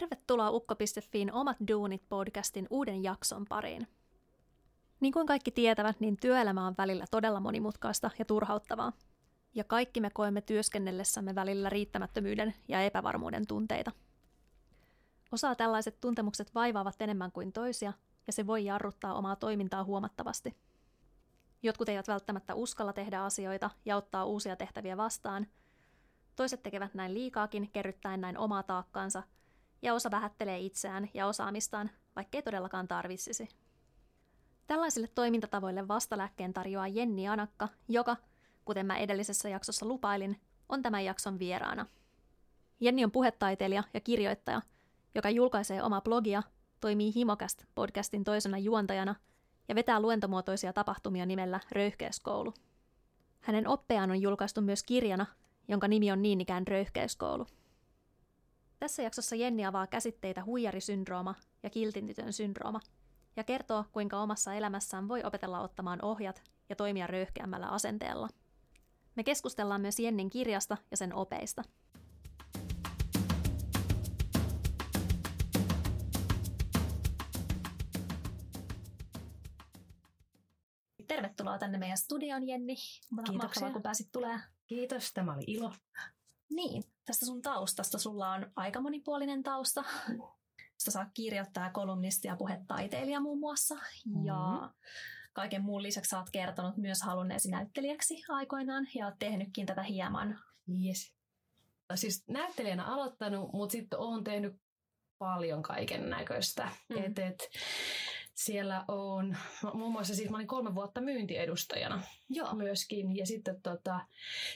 Tervetuloa Ukko.fiin Omat Duunit podcastin uuden jakson pariin. Niin kuin kaikki tietävät, niin työelämä on välillä todella monimutkaista ja turhauttavaa. Ja kaikki me koemme työskennellessämme välillä riittämättömyyden ja epävarmuuden tunteita. Osaa tällaiset tuntemukset vaivaavat enemmän kuin toisia, ja se voi jarruttaa omaa toimintaa huomattavasti. Jotkut eivät välttämättä uskalla tehdä asioita ja ottaa uusia tehtäviä vastaan. Toiset tekevät näin liikaakin, kerryttäen näin omaa taakkaansa – ja osa vähättelee itseään ja osaamistaan, vaikkei todellakaan tarvitsisi. Tällaisille toimintatavoille vastalääkkeen tarjoaa Jenni Anakka, joka, kuten mä edellisessä jaksossa lupailin, on tämän jakson vieraana. Jenni on puhetaiteilija ja kirjoittaja, joka julkaisee omaa blogia, toimii Himokast podcastin toisena juontajana ja vetää luentomuotoisia tapahtumia nimellä Röyhkeyskoulu. Hänen oppeaan on julkaistu myös kirjana, jonka nimi on niin ikään Röyhkeyskoulu. Tässä jaksossa Jenni avaa käsitteitä huijarisyndrooma ja kiltintytön syndrooma ja kertoo, kuinka omassa elämässään voi opetella ottamaan ohjat ja toimia röyhkeämmällä asenteella. Me keskustellaan myös Jennin kirjasta ja sen opeista. Tervetuloa tänne meidän studioon, Jenni. Kiitoksia. Mahtavaa, kun pääsit tulemaan. Kiitos, tämä oli ilo. Niin, tästä sun taustasta sulla on aika monipuolinen tausta. Sä saa kirjoittaa kolumnisti ja puhetaiteilija muun muassa. Mm-hmm. Ja kaiken muun lisäksi sä oot kertonut myös halunneesi näyttelijäksi aikoinaan ja oot tehnytkin tätä hieman. Yes. Siis näyttelijänä aloittanut, mutta sitten oon tehnyt paljon kaiken näköistä. Mm. Et, et, siellä on, muun muassa siis mä olin kolme vuotta myyntiedustajana Joo. myöskin. Ja sitten tota,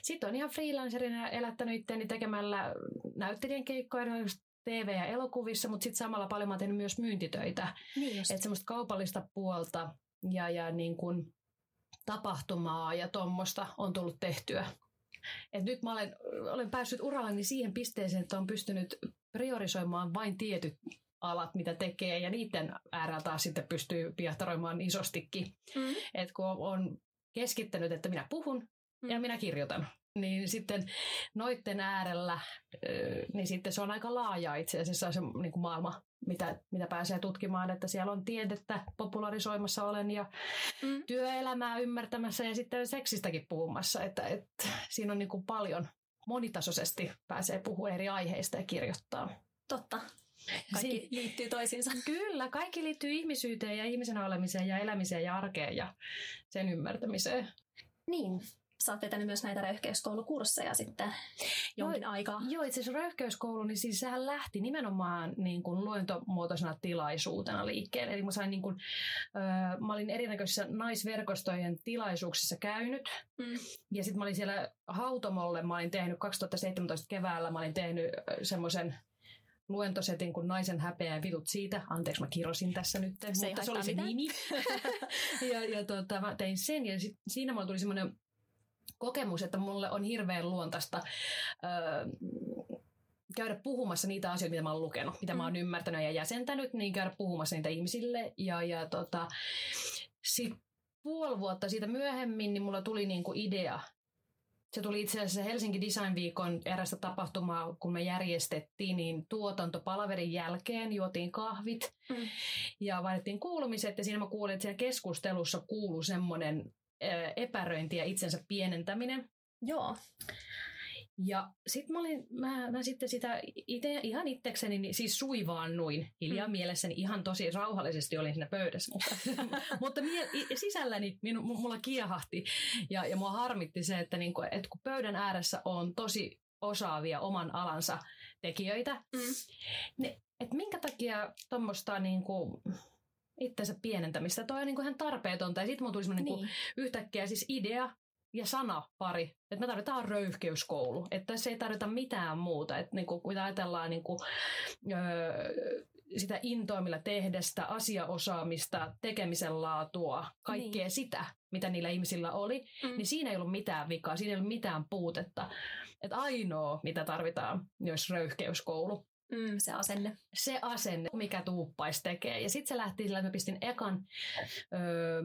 sit on ihan freelancerina elättänyt itseäni tekemällä näyttelijän keikkoja, TV- ja elokuvissa, mutta sitten samalla paljon mä oon tehnyt myös myyntitöitä. Niin Että semmoista kaupallista puolta ja, ja niin kuin tapahtumaa ja tuommoista on tullut tehtyä. Et nyt mä olen, olen päässyt urallani siihen pisteeseen, että on pystynyt priorisoimaan vain tietyt alat, mitä tekee, ja niiden äärellä taas sitten pystyy piahtaroimaan isostikin. Mm. Et kun on keskittänyt, että minä puhun mm. ja minä kirjoitan, niin sitten noitten äärellä, niin sitten se on aika laaja itse asiassa se niin kuin maailma, mitä, mitä pääsee tutkimaan, että siellä on tiedettä popularisoimassa olen ja mm. työelämää ymmärtämässä ja sitten seksistäkin puhumassa, että, että siinä on niin kuin paljon monitasoisesti pääsee puhumaan eri aiheista ja kirjoittaa. Totta. Kaikki si- liittyy toisiinsa. Kyllä, kaikki liittyy ihmisyyteen ja ihmisen olemiseen ja elämiseen ja arkeen ja sen ymmärtämiseen. Niin, sä oot vetänyt myös näitä röyhkeyskoulukursseja sitten jonkin joo, aikaa. Joo, itse asiassa röyhkeyskoulu, niin siis sehän lähti nimenomaan niin kuin luentomuotoisena tilaisuutena liikkeelle. Eli mä, sain niin kuin, ö, mä olin erinäköisissä naisverkostojen tilaisuuksissa käynyt. Mm. Ja sitten mä olin siellä Hautomolle, mä olin tehnyt 2017 keväällä, mä olin tehnyt semmoisen luentosetin kuin Naisen häpeä ja vitut siitä. Anteeksi, mä kirosin tässä nyt, se mutta se oli se nimi. ja ja tota, mä tein sen ja sit, siinä mulla tuli semmoinen kokemus, että mulle on hirveän luontaista öö, käydä puhumassa niitä asioita, mitä mä oon lukenut, mitä mm. mä oon mm. ymmärtänyt ja jäsentänyt, niin käydä puhumassa niitä ihmisille. Ja, ja tota, sitten puoli vuotta siitä myöhemmin, niin mulla tuli niinku idea se tuli itse asiassa Helsinki Design Viikon erästä tapahtumaa, kun me järjestettiin, niin tuotantopalverin jälkeen juotiin kahvit mm. ja vaihdettiin kuulumiset ja siinä mä kuulin, että siellä keskustelussa kuuluu semmoinen epäröinti ja itsensä pienentäminen. Joo. Ja sitten mä, olin, mä, mä sitten sitä ite, ihan itsekseni niin siis suivaannuin hiljaa mm. mielessäni ihan tosi rauhallisesti olin siinä pöydässä. Mutta, mutta mie, sisälläni minu, mulla kiehahti ja, ja mua harmitti se, että, niinku, että kun pöydän ääressä on tosi osaavia oman alansa tekijöitä, mm. niin että minkä takia tuommoista niinku, itsensä pienentämistä, toi on niinku ihan tarpeetonta. Ja sitten mulla tuli niinku niin. niinku, yhtäkkiä siis idea, ja sana pari, että me tarvitaan röyhkeyskoulu, että se ei tarvita mitään muuta, että niin kuin, kun ajatellaan niin kuin, öö, sitä intoa, millä tehdestä, asiaosaamista, tekemisen laatua, kaikkea niin. sitä, mitä niillä ihmisillä oli, mm. niin siinä ei ollut mitään vikaa, siinä ei ollut mitään puutetta. Että ainoa, mitä tarvitaan, jos röyhkeyskoulu. Mm, se asenne. Se asenne, mikä tuuppaisi tekee. Ja sitten se lähti sillä, että mä pistin ekan öö,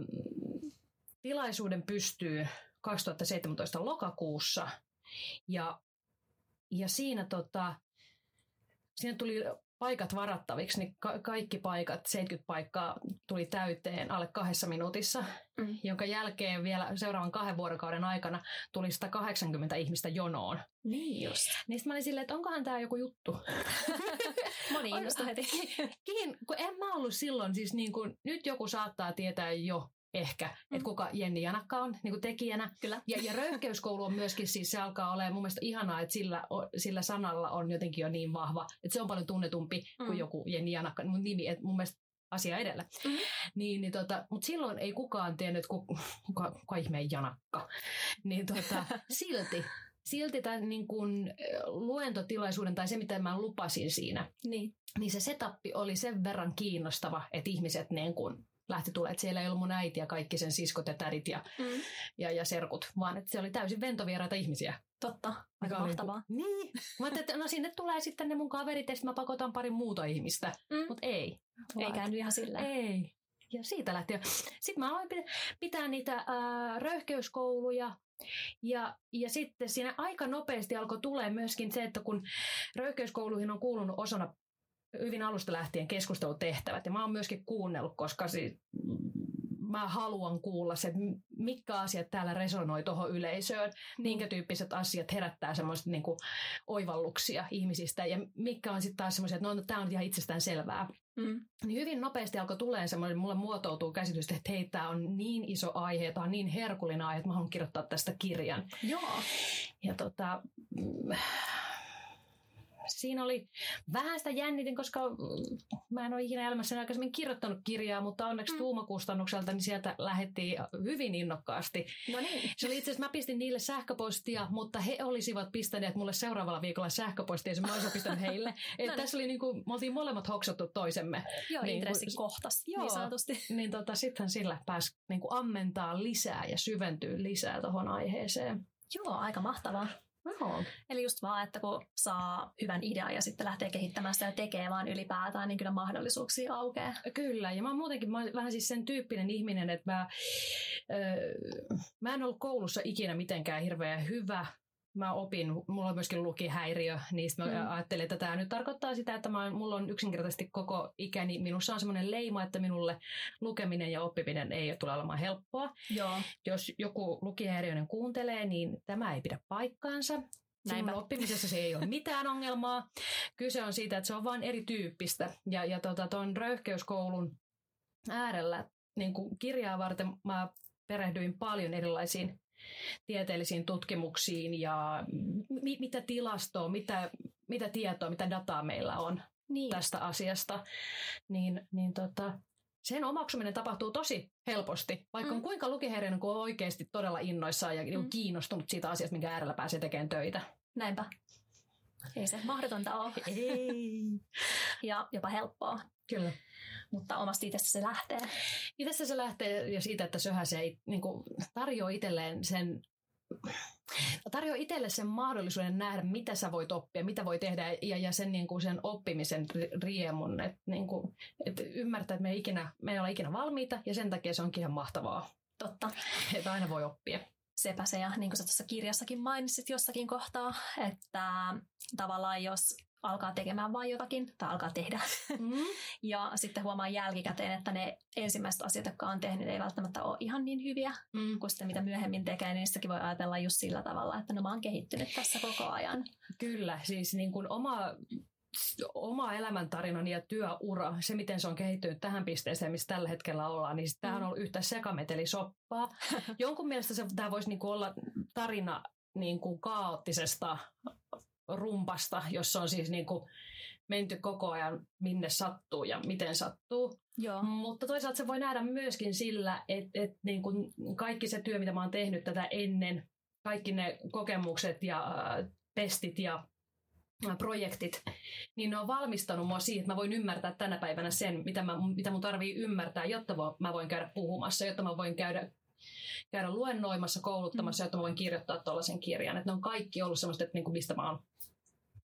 tilaisuuden pystyy 2017 lokakuussa. Ja, ja siinä, tota, siinä tuli paikat varattaviksi, niin ka- kaikki paikat, 70 paikkaa tuli täyteen alle kahdessa minuutissa, mm. jonka jälkeen vielä seuraavan kahden vuorokauden aikana tuli 180 ihmistä jonoon. Niin just. Niin mä olin silleen, että onkohan tämä joku juttu. Moni innostui heti. Kiin, kun en mä ollut silloin, siis niin kuin, nyt joku saattaa tietää jo, ehkä, mm. että kuka Jenni Janakka on niin kuin tekijänä. Kyllä. Ja, ja röyhkeyskoulu on myöskin, siis se alkaa olemaan mun mielestä ihanaa, että sillä, sillä sanalla on jotenkin jo niin vahva, että se on paljon tunnetumpi mm. kuin joku Jenni Janakka, mun nimi, että mun mielestä asia edellä. Mm-hmm. Niin, niin tota, mutta silloin ei kukaan tiennyt, kuka, kuka, kuka ihmeen Janakka. Niin tota, silti silti tämän niin kuin, luentotilaisuuden tai se, mitä mä lupasin siinä, niin, niin se setappi oli sen verran kiinnostava, että ihmiset niin kuin, lähti tulee, että siellä ei ollut mun äiti ja kaikki sen siskot ja tädit ja, mm. ja, ja serkut, vaan että se oli täysin ventovieraita ihmisiä. Totta, aika mahtavaa. Niin, mä että no sinne tulee sitten ne mun kaverit ja sitten mä pakotan pari muuta ihmistä, mm. mutta ei. Ei käynyt ihan sillä. Ei. Ja siitä lähti. Sitten mä aloin pitää niitä äh, röyhkeyskouluja, ja, ja sitten siinä aika nopeasti alkoi tulee myöskin se, että kun röyhkeyskouluihin on kuulunut osana hyvin alusta lähtien keskustelutehtävät. Ja mä oon myöskin kuunnellut, koska si- mä haluan kuulla se, mitkä asiat täällä resonoi tuohon yleisöön, minkä tyyppiset asiat herättää semmoista niin kuin oivalluksia ihmisistä ja mitkä on sitten taas semmoisia, että no, no tämä on ihan itsestään selvää. Mm. Niin hyvin nopeasti alkoi tulee semmoinen, mulle muotoutuu käsitys, että hei, tämä on niin iso aihe, tämä on niin herkullinen aihe, että mä haluan kirjoittaa tästä kirjan. Joo. Ja tota, siinä oli vähän sitä jännitin, koska mä en ole ikinä elämässäni aikaisemmin kirjoittanut kirjaa, mutta onneksi mm. tuumakustannukselta niin sieltä lähettiin hyvin innokkaasti. No niin. Se oli itse asiassa, mä pistin niille sähköpostia, mutta he olisivat pistäneet mulle seuraavalla viikolla sähköpostia, ja mä olisin pistänyt heille. Et no niin. Tässä oli niin kuin, me oltiin molemmat hoksattu toisemme. Joo, niin intressi kohtas, joo, niin sanotusti. Niin tota, sittenhän sillä pääsi niin kuin ammentaa lisää ja syventyä lisää tuohon aiheeseen. Joo, aika mahtavaa. Joo. Eli just vaan, että kun saa hyvän idean ja sitten lähtee kehittämään sitä ja tekee vaan ylipäätään, niin kyllä mahdollisuuksia aukeaa. Kyllä, ja mä oon muutenkin mä oon vähän siis sen tyyppinen ihminen, että mä, öö, mä en ollut koulussa ikinä mitenkään hirveän hyvä mä opin, mulla on myöskin lukihäiriö, niin mä mm. ajattelin, että tämä nyt tarkoittaa sitä, että mä, mulla on yksinkertaisesti koko ikäni, minussa on semmoinen leima, että minulle lukeminen ja oppiminen ei tule olemaan helppoa. Joo. Jos joku lukihäiriöinen kuuntelee, niin tämä ei pidä paikkaansa. Sinun oppimisessa se ei ole mitään ongelmaa. Kyse on siitä, että se on vain erityyppistä. Ja, ja tota, tuon röyhkeyskoulun äärellä niin kuin kirjaa varten mä perehdyin paljon erilaisiin tieteellisiin tutkimuksiin ja mi- mitä tilastoa, mitä, mitä tietoa, mitä dataa meillä on niin. tästä asiasta, niin, niin tota, sen omaksuminen tapahtuu tosi helposti, vaikka mm. on kuinka lukihäiriöinen, kun on oikeasti todella innoissaan ja niinku mm. kiinnostunut siitä asiasta, minkä äärellä pääsee tekemään töitä. Näinpä. Ei se mahdotonta ole. Ei. ja jopa helppoa. Kyllä. Mutta omasta itsestä se lähtee. Itsestä se lähtee ja siitä, että se ei niin kuin, tarjoa itselleen sen tarjoa itselle sen mahdollisuuden nähdä, mitä sä voit oppia, mitä voi tehdä ja, ja sen, niin kuin sen oppimisen riemun. Että niin kuin, et ymmärtää, että me ei, ikinä, me ei olla ikinä valmiita ja sen takia se onkin ihan mahtavaa. Totta. Että aina voi oppia. Sepä se, ja niin kuin sä tuossa kirjassakin mainitsit jossakin kohtaa, että tavallaan jos alkaa tekemään vain jotakin tai alkaa tehdä. Mm. ja sitten huomaa jälkikäteen, että ne ensimmäiset asiat, jotka on tehnyt, ei välttämättä ole ihan niin hyviä mm. kuin sitten mitä myöhemmin tekee, niin niistäkin voi ajatella just sillä tavalla, että no mä oon kehittynyt tässä koko ajan. Kyllä, siis niin kuin oma oma elämäntarinani ja työura, se miten se on kehittynyt tähän pisteeseen, missä tällä hetkellä ollaan, niin tämä on mm. ollut yhtä sekametelisoppaa. Jonkun mielestä se, tämä voisi niin olla tarina niin kuin kaoottisesta rumpasta, jossa on siis niin kuin menty koko ajan minne sattuu ja miten sattuu. Joo. Mutta toisaalta se voi nähdä myöskin sillä, että, että niin kuin kaikki se työ, mitä mä oon tehnyt tätä ennen, kaikki ne kokemukset ja äh, testit ja äh, projektit, niin ne on valmistanut mua siihen, että mä voin ymmärtää tänä päivänä sen, mitä, mä, mitä mun tarvii ymmärtää, jotta mä voin käydä puhumassa, jotta mä voin käydä käydä luennoimassa, kouluttamassa, mm. jotta mä voin kirjoittaa tuollaisen kirjan. Että ne on kaikki ollut semmoista, että niinku mistä mä oon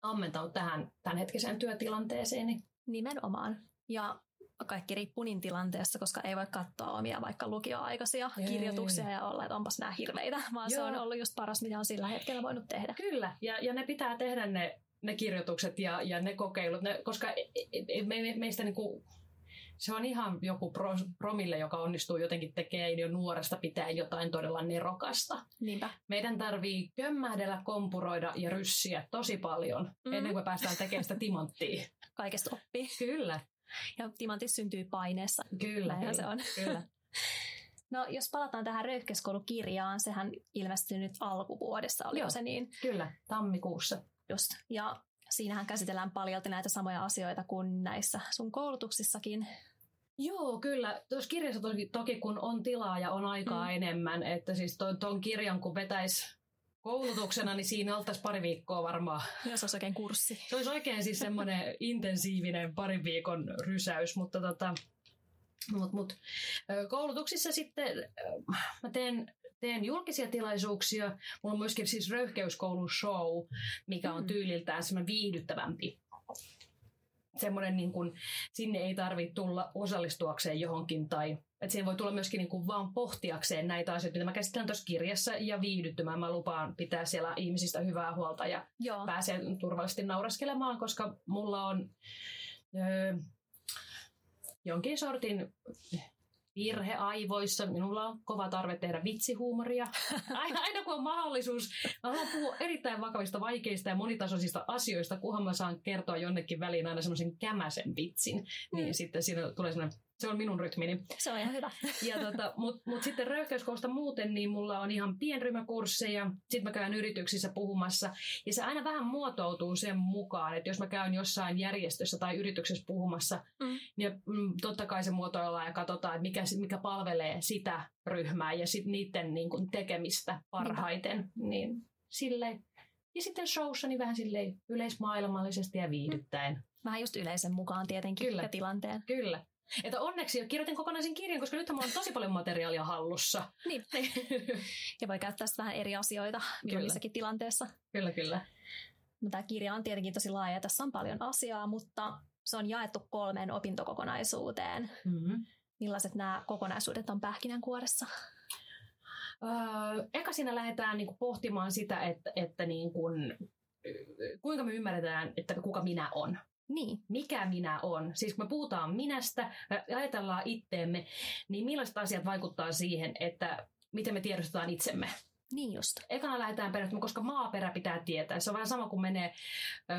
ammentanut tähän tämänhetkiseen työtilanteeseen. Niin Nimenomaan. Ja kaikki riippuu niin tilanteessa, koska ei voi katsoa omia vaikka lukioaikaisia ei. kirjoituksia ja olla, että onpas nämä hirveitä, vaan Joo. se on ollut just paras, mitä on sillä hetkellä voinut tehdä. Kyllä, ja, ja ne pitää tehdä ne ne kirjoitukset ja, ja ne kokeilut, ne, koska e, e, me, me, meistä niin kuin, se on ihan joku pro, promille, joka onnistuu jotenkin tekemään jo nuoresta pitää jotain todella nerokasta. Niinpä. Meidän tarvii kömmähdellä, kompuroida ja ryssiä tosi paljon mm. ennen kuin päästään tekemään sitä timanttia. Kaikesta oppii. Kyllä. Ja timantti syntyy paineessa. Kyllä. Näinhän se on. Kyllä. No jos palataan tähän röyhkeiskoulukirjaan, sehän ilmestyi nyt alkuvuodessa, oliko Joo. se niin? Kyllä, tammikuussa. Just. Ja siinähän käsitellään paljon näitä samoja asioita kuin näissä sun koulutuksissakin. Joo, kyllä. Tuossa kirjassa toki, toki kun on tilaa ja on aikaa Mm. mm. enemmän, että siis tuon, tuon kirjan kun vetäisi koulutuksena, niin siinä oltaisiin pari viikkoa varmaan. Jos olisi oikein kurssi. Se olisi oikein siis semmoinen intensiivinen parin viikon rysäys, mutta tota, mut, mut, koulutuksissa sitten mä teen, teen julkisia tilaisuuksia. Mulla on myöskin siis röyhkeyskoulun show, mikä on Mm. tyyliltään semmoinen viihdyttävämpi. Semmoinen niin kuin, sinne ei tarvitse tulla osallistuakseen johonkin tai että siihen voi tulla myöskin niin kuin vaan pohtiakseen näitä asioita, mitä mä käsittelen tuossa kirjassa ja viihdyttymään. Mä lupaan pitää siellä ihmisistä hyvää huolta ja Joo. pääsee turvallisesti nauraskelemaan, koska mulla on öö, jonkin sortin virhe aivoissa. Minulla on kova tarve tehdä vitsihuumoria. Aina, aina kun on mahdollisuus. Mä haluan puhua erittäin vakavista, vaikeista ja monitasoisista asioista, kunhan mä saan kertoa jonnekin väliin aina semmoisen kämäsen vitsin. Niin Mm. sitten siinä tulee semmoinen, se on minun rytmini. Se on ihan hyvä. Ja tota, Mutta mut sitten röyhkeyskousta muuten, niin mulla on ihan pienryhmäkursseja. Sitten mä käyn yrityksissä puhumassa. Ja se aina vähän muotoutuu sen mukaan, että jos mä käyn jossain järjestössä tai yrityksessä puhumassa, Mm. niin mm, totta kai se muotoillaan ja katsotaan, että mikä, mikä palvelee sitä ryhmää ja sitten niiden niin kun, tekemistä parhaiten. Niin silleen. Ja sitten showssa niin vähän silleen yleismaailmallisesti ja viihdyttäen. Vähän just yleisen mukaan tietenkin Kyllä. ja tilanteen. Kyllä. Että onneksi kirjoitin kokonaisen kirjan, koska nyt mulla on tosi paljon materiaalia hallussa. Niin. Ja voi käyttää sitä vähän eri asioita milloin tilanteessa. kyllä, kyllä. No, tämä kirja on tietenkin tosi laaja, tässä on paljon asiaa, mutta se on jaettu kolmeen opintokokonaisuuteen. Mm-hmm. Millaiset nämä kokonaisuudet on pähkinänkuoressa? Öö, eka siinä lähdetään niinku pohtimaan sitä, että, että niinku, kuinka me ymmärretään, että kuka minä on. Niin, Mikä minä on. Siis kun me puhutaan minästä, me ajatellaan itteemme, niin millaiset asiat vaikuttaa siihen, että miten me tiedostetaan itsemme. niin just. Ekana lähdetään perehtyä, koska maaperä pitää tietää. Se on vähän sama kuin menee ö,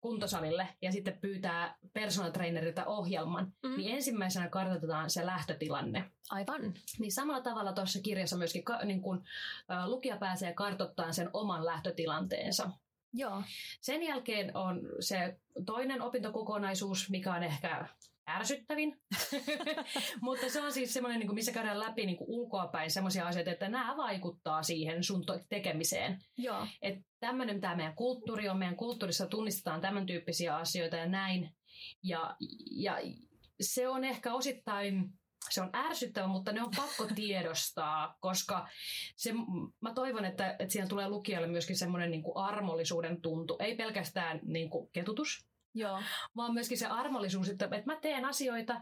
kuntosalille ja sitten pyytää personal trainerilta ohjelman. Mm. Niin ensimmäisenä kartoitetaan se lähtötilanne. Aivan. Niin samalla tavalla tuossa kirjassa myöskin ka, niin kun, ä, lukija pääsee kartoittamaan sen oman lähtötilanteensa. Joo. Sen jälkeen on se toinen opintokokonaisuus, mikä on ehkä ärsyttävin. Mutta se on siis semmoinen, niin missä käydään läpi niin ulkoapäin semmoisia asioita, että nämä vaikuttaa siihen sun tekemiseen. Joo. Että tämmöinen tämä meidän kulttuuri on, meidän kulttuurissa tunnistetaan tämän tyyppisiä asioita ja näin. Ja, ja se on ehkä osittain, se on ärsyttävä, mutta ne on pakko tiedostaa, koska se, mä toivon, että, että siinä tulee lukijalle myöskin semmoinen niin armollisuuden tuntu. Ei pelkästään niin kuin ketutus, Joo. vaan myöskin se armollisuus, että, että mä teen asioita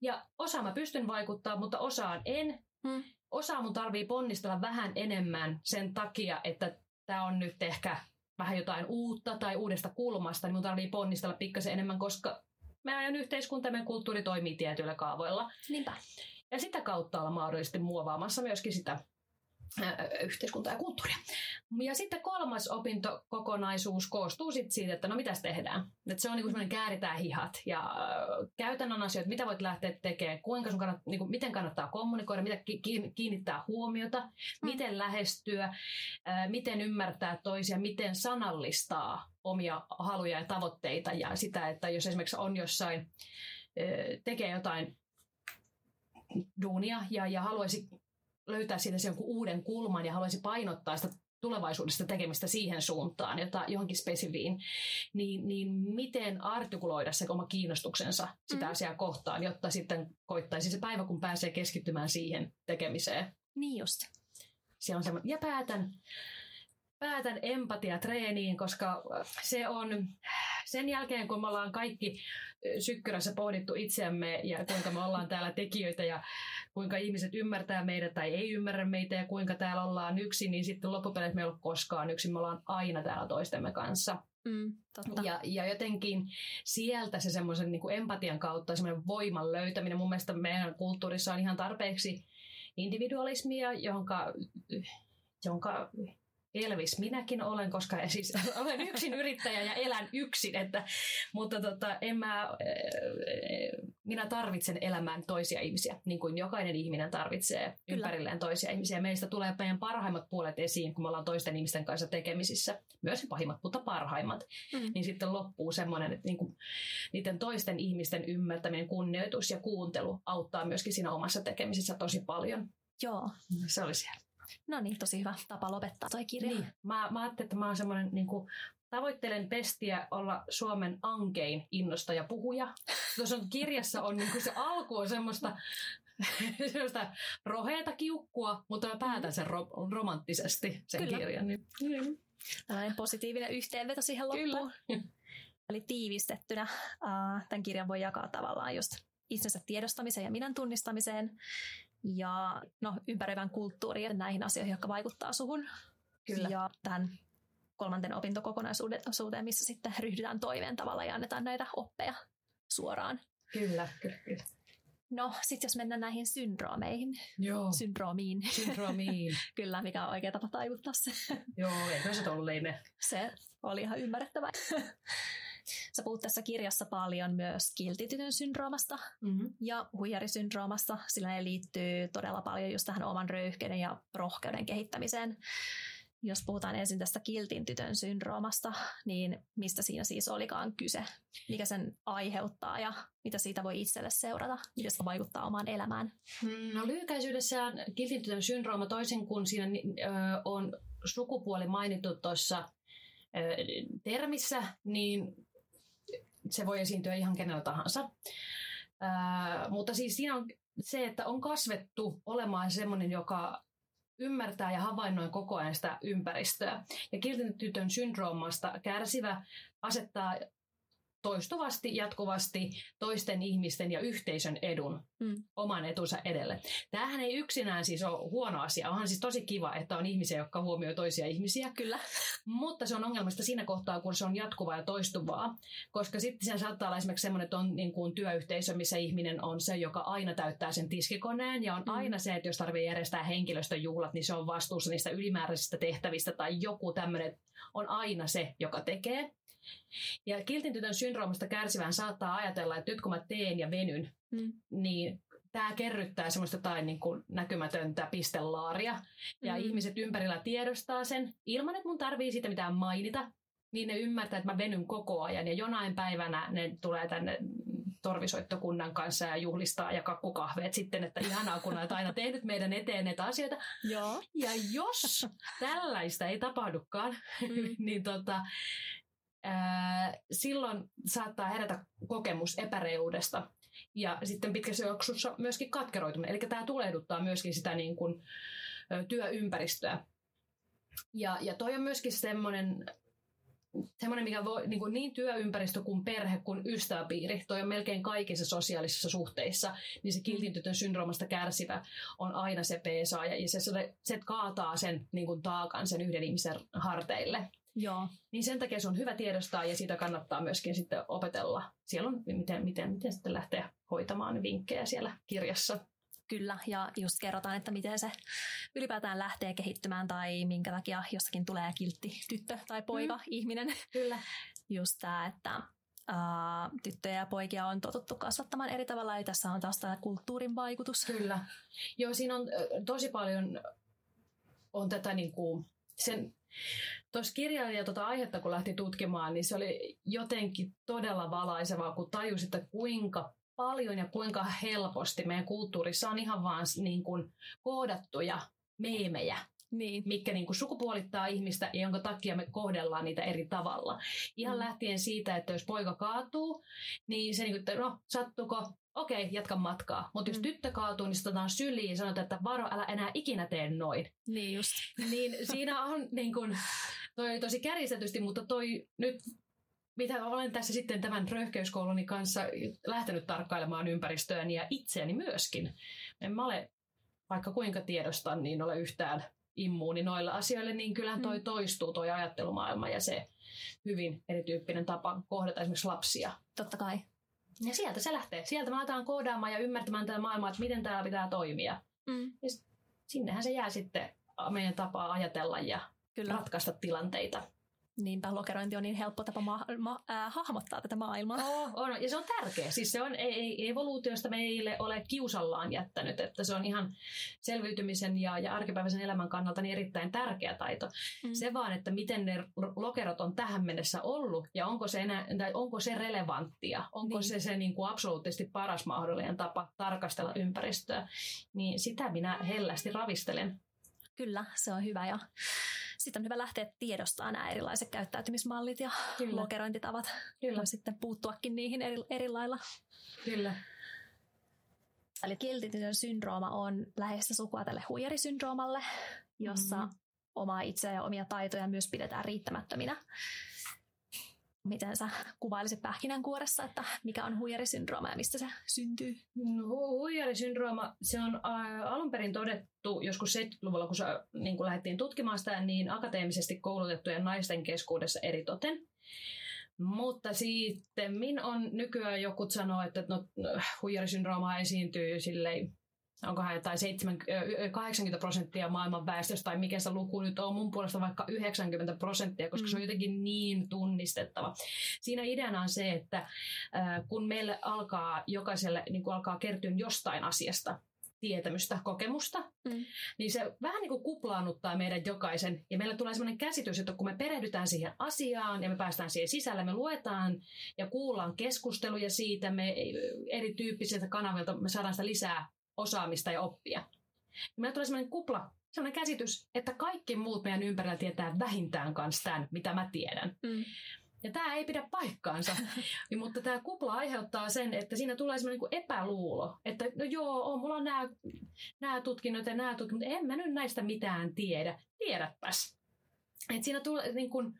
ja osa mä pystyn vaikuttaa, mutta osaan en. Mm. Osa mun tarvii ponnistella vähän enemmän sen takia, että tämä on nyt ehkä vähän jotain uutta tai uudesta kulmasta, niin mun tarvii ponnistella pikkasen enemmän, koska meidän yhteiskunta ja meidän kulttuuri toimii tietyillä kaavoilla. Niinpä. Ja sitä kautta olla mahdollisesti muovaamassa myöskin sitä yhteiskuntaa ja kulttuuria. Ja sitten kolmas opintokokonaisuus koostuu sit siitä, että no mitäs tehdään. Et se on niinku semmoinen kääritään hihat ja äh, käytännön asioita, mitä voit lähteä tekemään, kuinka sun kannat, niinku, miten kannattaa kommunikoida, mitä ki- kiin- kiinnittää huomiota, miten lähestyä, äh, miten ymmärtää toisia, miten sanallistaa omia haluja ja tavoitteita ja sitä, että jos esimerkiksi on jossain, tekee jotain duunia ja, ja haluaisi löytää siitä sen jonkun uuden kulman ja haluaisi painottaa sitä tulevaisuudesta tekemistä siihen suuntaan, jota, johonkin spesifiin, niin, niin miten artikuloida se oma kiinnostuksensa sitä Mm. asiaa kohtaan, jotta sitten koittaisi se päivä, kun pääsee keskittymään siihen tekemiseen. Niin just. Se on semmoinen, ja päätän, päätän empatiatreeniin, koska se on sen jälkeen, kun me ollaan kaikki sykkyrässä pohdittu itseämme ja kuinka me ollaan täällä tekijöitä ja kuinka ihmiset ymmärtää meitä tai ei ymmärrä meitä ja kuinka täällä ollaan yksin, niin sitten loppupeleissä me ei ole koskaan yksin, me ollaan aina täällä toistemme kanssa. Mm, totta. Ja, ja jotenkin sieltä se semmoisen niin empatian kautta semmoinen voiman löytäminen. Mun mielestä meidän kulttuurissa on ihan tarpeeksi individualismia, jonka, jonka Elvis minäkin olen, koska siis olen yksin yrittäjä ja elän yksin, että, mutta tota, en mä, minä tarvitsen elämään toisia ihmisiä, niin kuin jokainen ihminen tarvitsee Kyllä. ympärilleen toisia ihmisiä. Meistä tulee meidän parhaimmat puolet esiin, kun me ollaan toisten ihmisten kanssa tekemisissä, myös pahimmat, mutta parhaimmat. Mm. Niin sitten loppuu semmoinen, että niin kuin, niiden toisten ihmisten ymmärtäminen, kunnioitus ja kuuntelu auttaa myöskin siinä omassa tekemisessä tosi paljon. Joo. Se oli siellä. No niin, tosi hyvä tapa lopettaa toi kirja. Niin. Mä, mä ajattelin, että mä oon semmoinen niin kuin, tavoittelen pestiä olla Suomen ankein innostaja puhuja. Tuossa on, kirjassa on niin kuin se alku on semmoista, semmoista roheeta kiukkua, mutta mä päätän sen ro- romanttisesti sen Kyllä. kirjan. Niin. Tällainen positiivinen yhteenveto siihen loppuun. Kyllä. Eli tiivistettynä uh, tämän kirjan voi jakaa tavallaan just itsensä tiedostamiseen ja minän tunnistamiseen ja no, ympäröivän kulttuuriin ja näihin asioihin, jotka vaikuttaa suhun. Kyllä. Ja tämän kolmanten opintokokonaisuuteen, missä sitten ryhdytään toiveen tavalla ja annetaan näitä oppeja suoraan. Kyllä, kyllä, kyllä. No, sitten jos mennään näihin syndroomeihin. Joo. Syndroomiin. Syndroomiin. kyllä, mikä on oikea tapa taivuttaa se. Joo, eikö se ollut leime? Se oli ihan ymmärrettävä. Sä puhut tässä kirjassa paljon myös kiltitytön syndroomasta mm-hmm. ja huijarisyndroomasta, sillä ne liittyy todella paljon just tähän oman röyhkeyden ja rohkeuden kehittämiseen. Jos puhutaan ensin tästä kiltin tytön syndroomasta, niin mistä siinä siis olikaan kyse? Mikä sen aiheuttaa ja mitä siitä voi itselle seurata? Miten se vaikuttaa omaan elämään? Mm, no lyhykäisyydessään kiltin tytön syndrooma toisin kuin siinä ö, on sukupuoli mainittu tuossa termissä, niin se voi esiintyä ihan kenellä tahansa. Ää, mutta siis siinä on se, että on kasvettu olemaan semmoinen, joka ymmärtää ja havainnoi koko ajan sitä ympäristöä. Ja kiltin syndroomasta kärsivä asettaa toistuvasti, jatkuvasti toisten ihmisten ja yhteisön edun mm. oman etunsa edelle. Tämähän ei yksinään siis ole huono asia. Onhan siis tosi kiva, että on ihmisiä, jotka huomioi toisia ihmisiä. Kyllä. Mutta se on ongelmasta siinä kohtaa, kun se on jatkuvaa ja toistuvaa. Koska sitten sen saattaa olla esimerkiksi semmoinen, että on niin kuin työyhteisö, missä ihminen on se, joka aina täyttää sen tiskikoneen. Ja on mm. aina se, että jos tarvitsee järjestää henkilöstöjuhlat, niin se on vastuussa niistä ylimääräisistä tehtävistä tai joku tämmöinen on aina se, joka tekee. Ja kiltin tytön syndroomasta kärsivään saattaa ajatella, että nyt kun mä teen ja venyn, mm. niin tämä kerryttää semmoista tai niin kuin näkymätöntä pistelaaria. Ja mm. ihmiset ympärillä tiedostaa sen ilman, että mun tarvii siitä mitään mainita. Niin ne ymmärtää, että mä venyn koko ajan ja jonain päivänä ne tulee tänne torvisoittokunnan kanssa ja juhlistaa ja kakkukahveet sitten, että ihanaa kun olet aina tehnyt meidän eteen näitä asioita. Joo. Ja jos tällaista ei tapahdukaan, mm. niin tota, silloin saattaa herätä kokemus epäreudesta ja sitten pitkässä juoksussa myöskin katkeroituminen. Eli tämä tulehduttaa myöskin sitä niin kuin, työympäristöä. Ja, ja toi on myöskin semmoinen, semmoinen mikä voi, niin, kuin niin työympäristö kuin perhe kuin ystäväpiiri, toi on melkein kaikissa sosiaalisissa suhteissa, niin se kiltintytön syndroomasta kärsivä on aina se peesaaja ja se, se, se kaataa sen niin kuin taakan sen yhden ihmisen harteille. Joo. Niin sen takia se on hyvä tiedostaa ja siitä kannattaa myöskin sitten opetella. Siellä on miten, miten, miten sitten lähteä hoitamaan vinkkejä siellä kirjassa. Kyllä, ja just kerrotaan, että miten se ylipäätään lähtee kehittymään tai minkä takia jostakin tulee kiltti tyttö tai poika, mm. ihminen. Kyllä. Just tämä, että Uh, tyttöjä ja poikia on totuttu kasvattamaan eri tavalla, ja tässä on taas tämä kulttuurin vaikutus. Kyllä. Joo, siinä on tosi paljon on tätä niin kuin sen Tuossa kirjailija tuota aihetta, kun lähti tutkimaan, niin se oli jotenkin todella valaisevaa, kun tajusi, että kuinka paljon ja kuinka helposti meidän kulttuurissa on ihan vaan niin kuin koodattuja meemejä, niin. mikä niin kuin sukupuolittaa ihmistä ja jonka takia me kohdellaan niitä eri tavalla. Ihan mm. lähtien siitä, että jos poika kaatuu, niin se niin kuin, että no sattuko okei, jatka matkaa. Mutta jos mm. tyttö kaatuu, niin otetaan syliin ja sanotaan, että varo, älä enää ikinä tee noin. Niin just. Niin siinä on niin kun, toi tosi kärjistetysti, mutta toi nyt mitä olen tässä sitten tämän röyhkeyskouluni kanssa lähtenyt tarkkailemaan ympäristöäni ja itseäni myöskin. En mä ole, vaikka kuinka tiedostan, niin ole yhtään immuuni noilla asioille, niin kyllähän toi mm. toistuu toi ajattelumaailma ja se, hyvin erityyppinen tapa kohdata esimerkiksi lapsia. Totta kai. Ja sieltä se lähtee. Sieltä me aletaan koodaamaan ja ymmärtämään tätä maailmaa, että miten täällä pitää toimia. Mm. Ja sinnehän se jää sitten meidän tapaa ajatella ja Kyllä. ratkaista tilanteita. Niinpä lokerointi on niin helppo tapa ma- ma- äh, hahmottaa tätä maailmaa. Oh, on, ja se on tärkeä. Siis se on ei, ei, evoluutiosta meille ole kiusallaan jättänyt, että se on ihan selviytymisen ja, ja arkipäiväisen elämän kannalta niin erittäin tärkeä taito. Mm. Se vaan, että miten ne lokerot on tähän mennessä ollut ja onko se, enää, tai onko se relevanttia, onko niin. se se niin kuin absoluuttisesti paras mahdollinen tapa tarkastella ympäristöä, niin sitä minä hellästi ravistelen. Kyllä, se on hyvä ja sitten on hyvä lähteä tiedostamaan nämä erilaiset käyttäytymismallit ja Kyllä. lokerointitavat. Kyllä. Voi sitten puuttuakin niihin eri, eri lailla. Kyllä. Eli kiltitön syndrooma on läheistä sukua tälle huijarisyndroomalle, jossa mm-hmm. omaa itseä ja omia taitoja myös pidetään riittämättöminä miten sä kuvailisit pähkinänkuoressa, että mikä on huijarisyndrooma ja mistä se syntyy? No, huijarisyndrooma, se on alun perin todettu joskus 70-luvulla, kun se niin kun lähdettiin tutkimaan sitä, niin akateemisesti koulutettujen naisten keskuudessa eritoten. Mutta sitten min on nykyään joku sanoo, että no, huijarisyndrooma esiintyy silleen onkohan jotain 80 prosenttia maailman väestöstä tai mikä se luku nyt on, mun puolesta vaikka 90 prosenttia, koska mm. se on mm. jotenkin niin tunnistettava. Siinä ideana on se, että kun meille alkaa jokaiselle niin kuin alkaa kertyä jostain asiasta, tietämystä, kokemusta, mm. niin se vähän niin kuin kuplaannuttaa meidän jokaisen. Ja meillä tulee sellainen käsitys, että kun me perehdytään siihen asiaan ja me päästään siihen sisälle, me luetaan ja kuullaan keskusteluja siitä, me erityyppisiltä kanavilta me saadaan sitä lisää osaamista ja oppia. Ja meillä tulee sellainen kupla, sellainen käsitys, että kaikki muut meidän ympärillä tietää vähintään kanssa tämän, mitä mä tiedän. Mm. Ja tämä ei pidä paikkaansa, mutta tämä kupla aiheuttaa sen, että siinä tulee semmoinen niin epäluulo, että no joo, on, mulla on nämä, nämä tutkinnot ja nämä tutkinnot, en mä nyt näistä mitään tiedä. Tiedäpäs. Et siinä tulee niin kuin,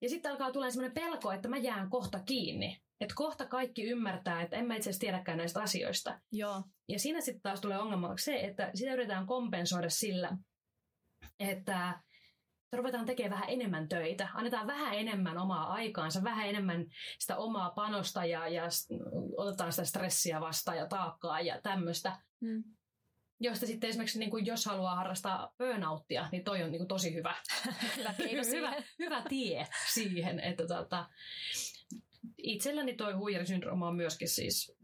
ja sitten alkaa tulla semmoinen pelko, että mä jään kohta kiinni. Että kohta kaikki ymmärtää, että en mä itse asiassa tiedäkään näistä asioista. Joo. Ja siinä sitten taas tulee ongelmaksi se, että sitä yritetään kompensoida sillä, että ruvetaan tekemään vähän enemmän töitä, annetaan vähän enemmän omaa aikaansa, vähän enemmän sitä omaa panosta ja, ja otetaan sitä stressiä vastaan ja taakkaa ja tämmöistä. Mm. Josta sitten esimerkiksi, niin kuin jos haluaa harrastaa burnouttia, niin toi on niin kuin tosi hyvä. hyvä, hyvä, hyvä tie siihen, että tota, itselläni toi huijarisyndrooma on myöskin siis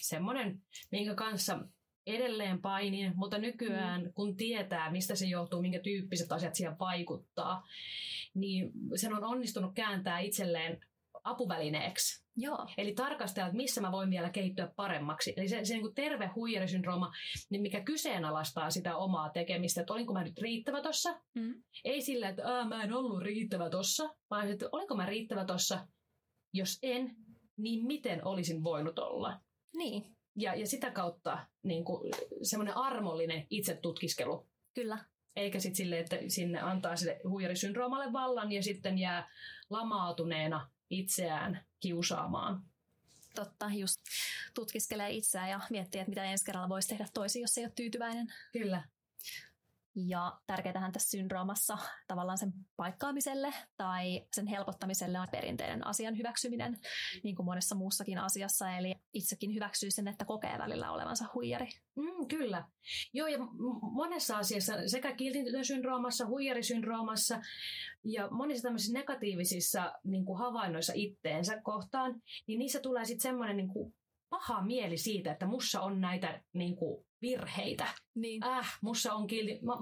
semmoinen, minkä kanssa edelleen painin, mutta nykyään mm. kun tietää, mistä se johtuu, minkä tyyppiset asiat siihen vaikuttaa, niin sen on onnistunut kääntää itselleen apuvälineeksi. Joo. Eli tarkastella, että missä mä voin vielä kehittyä paremmaksi. Eli se, se niin kuin terve huijarisyndrooma, niin mikä kyseenalaistaa sitä omaa tekemistä, että olinko mä nyt riittävä tossa. Mm. Ei sillä, että mä en ollut riittävä tossa, vaan että olinko mä riittävä tossa jos en, niin miten olisin voinut olla? Niin. Ja, ja sitä kautta niin kuin, semmoinen armollinen itsetutkiskelu. Kyllä. Eikä sitten sille, että sinne antaa sille huijarisyndroomalle vallan ja sitten jää lamaatuneena itseään kiusaamaan. Totta, just tutkiskelee itseään ja miettii, että mitä ensi kerralla voisi tehdä toisin, jos ei ole tyytyväinen. Kyllä. Ja tärkeintähän tässä syndroomassa tavallaan sen paikkaamiselle tai sen helpottamiselle on perinteinen asian hyväksyminen, niin kuin monessa muussakin asiassa. Eli itsekin hyväksyy sen, että kokee välillä olevansa huijari. Mm, kyllä. Joo, ja monessa asiassa, sekä kiltintyösyndroomassa, huijarisyndroomassa ja monissa tämmöisissä negatiivisissa niin kuin havainnoissa itteensä kohtaan, niin niissä tulee sitten semmoinen niin kuin paha mieli siitä, että mussa on näitä niin kuin, virheitä. Niin. Äh, mussa on kilti, mä,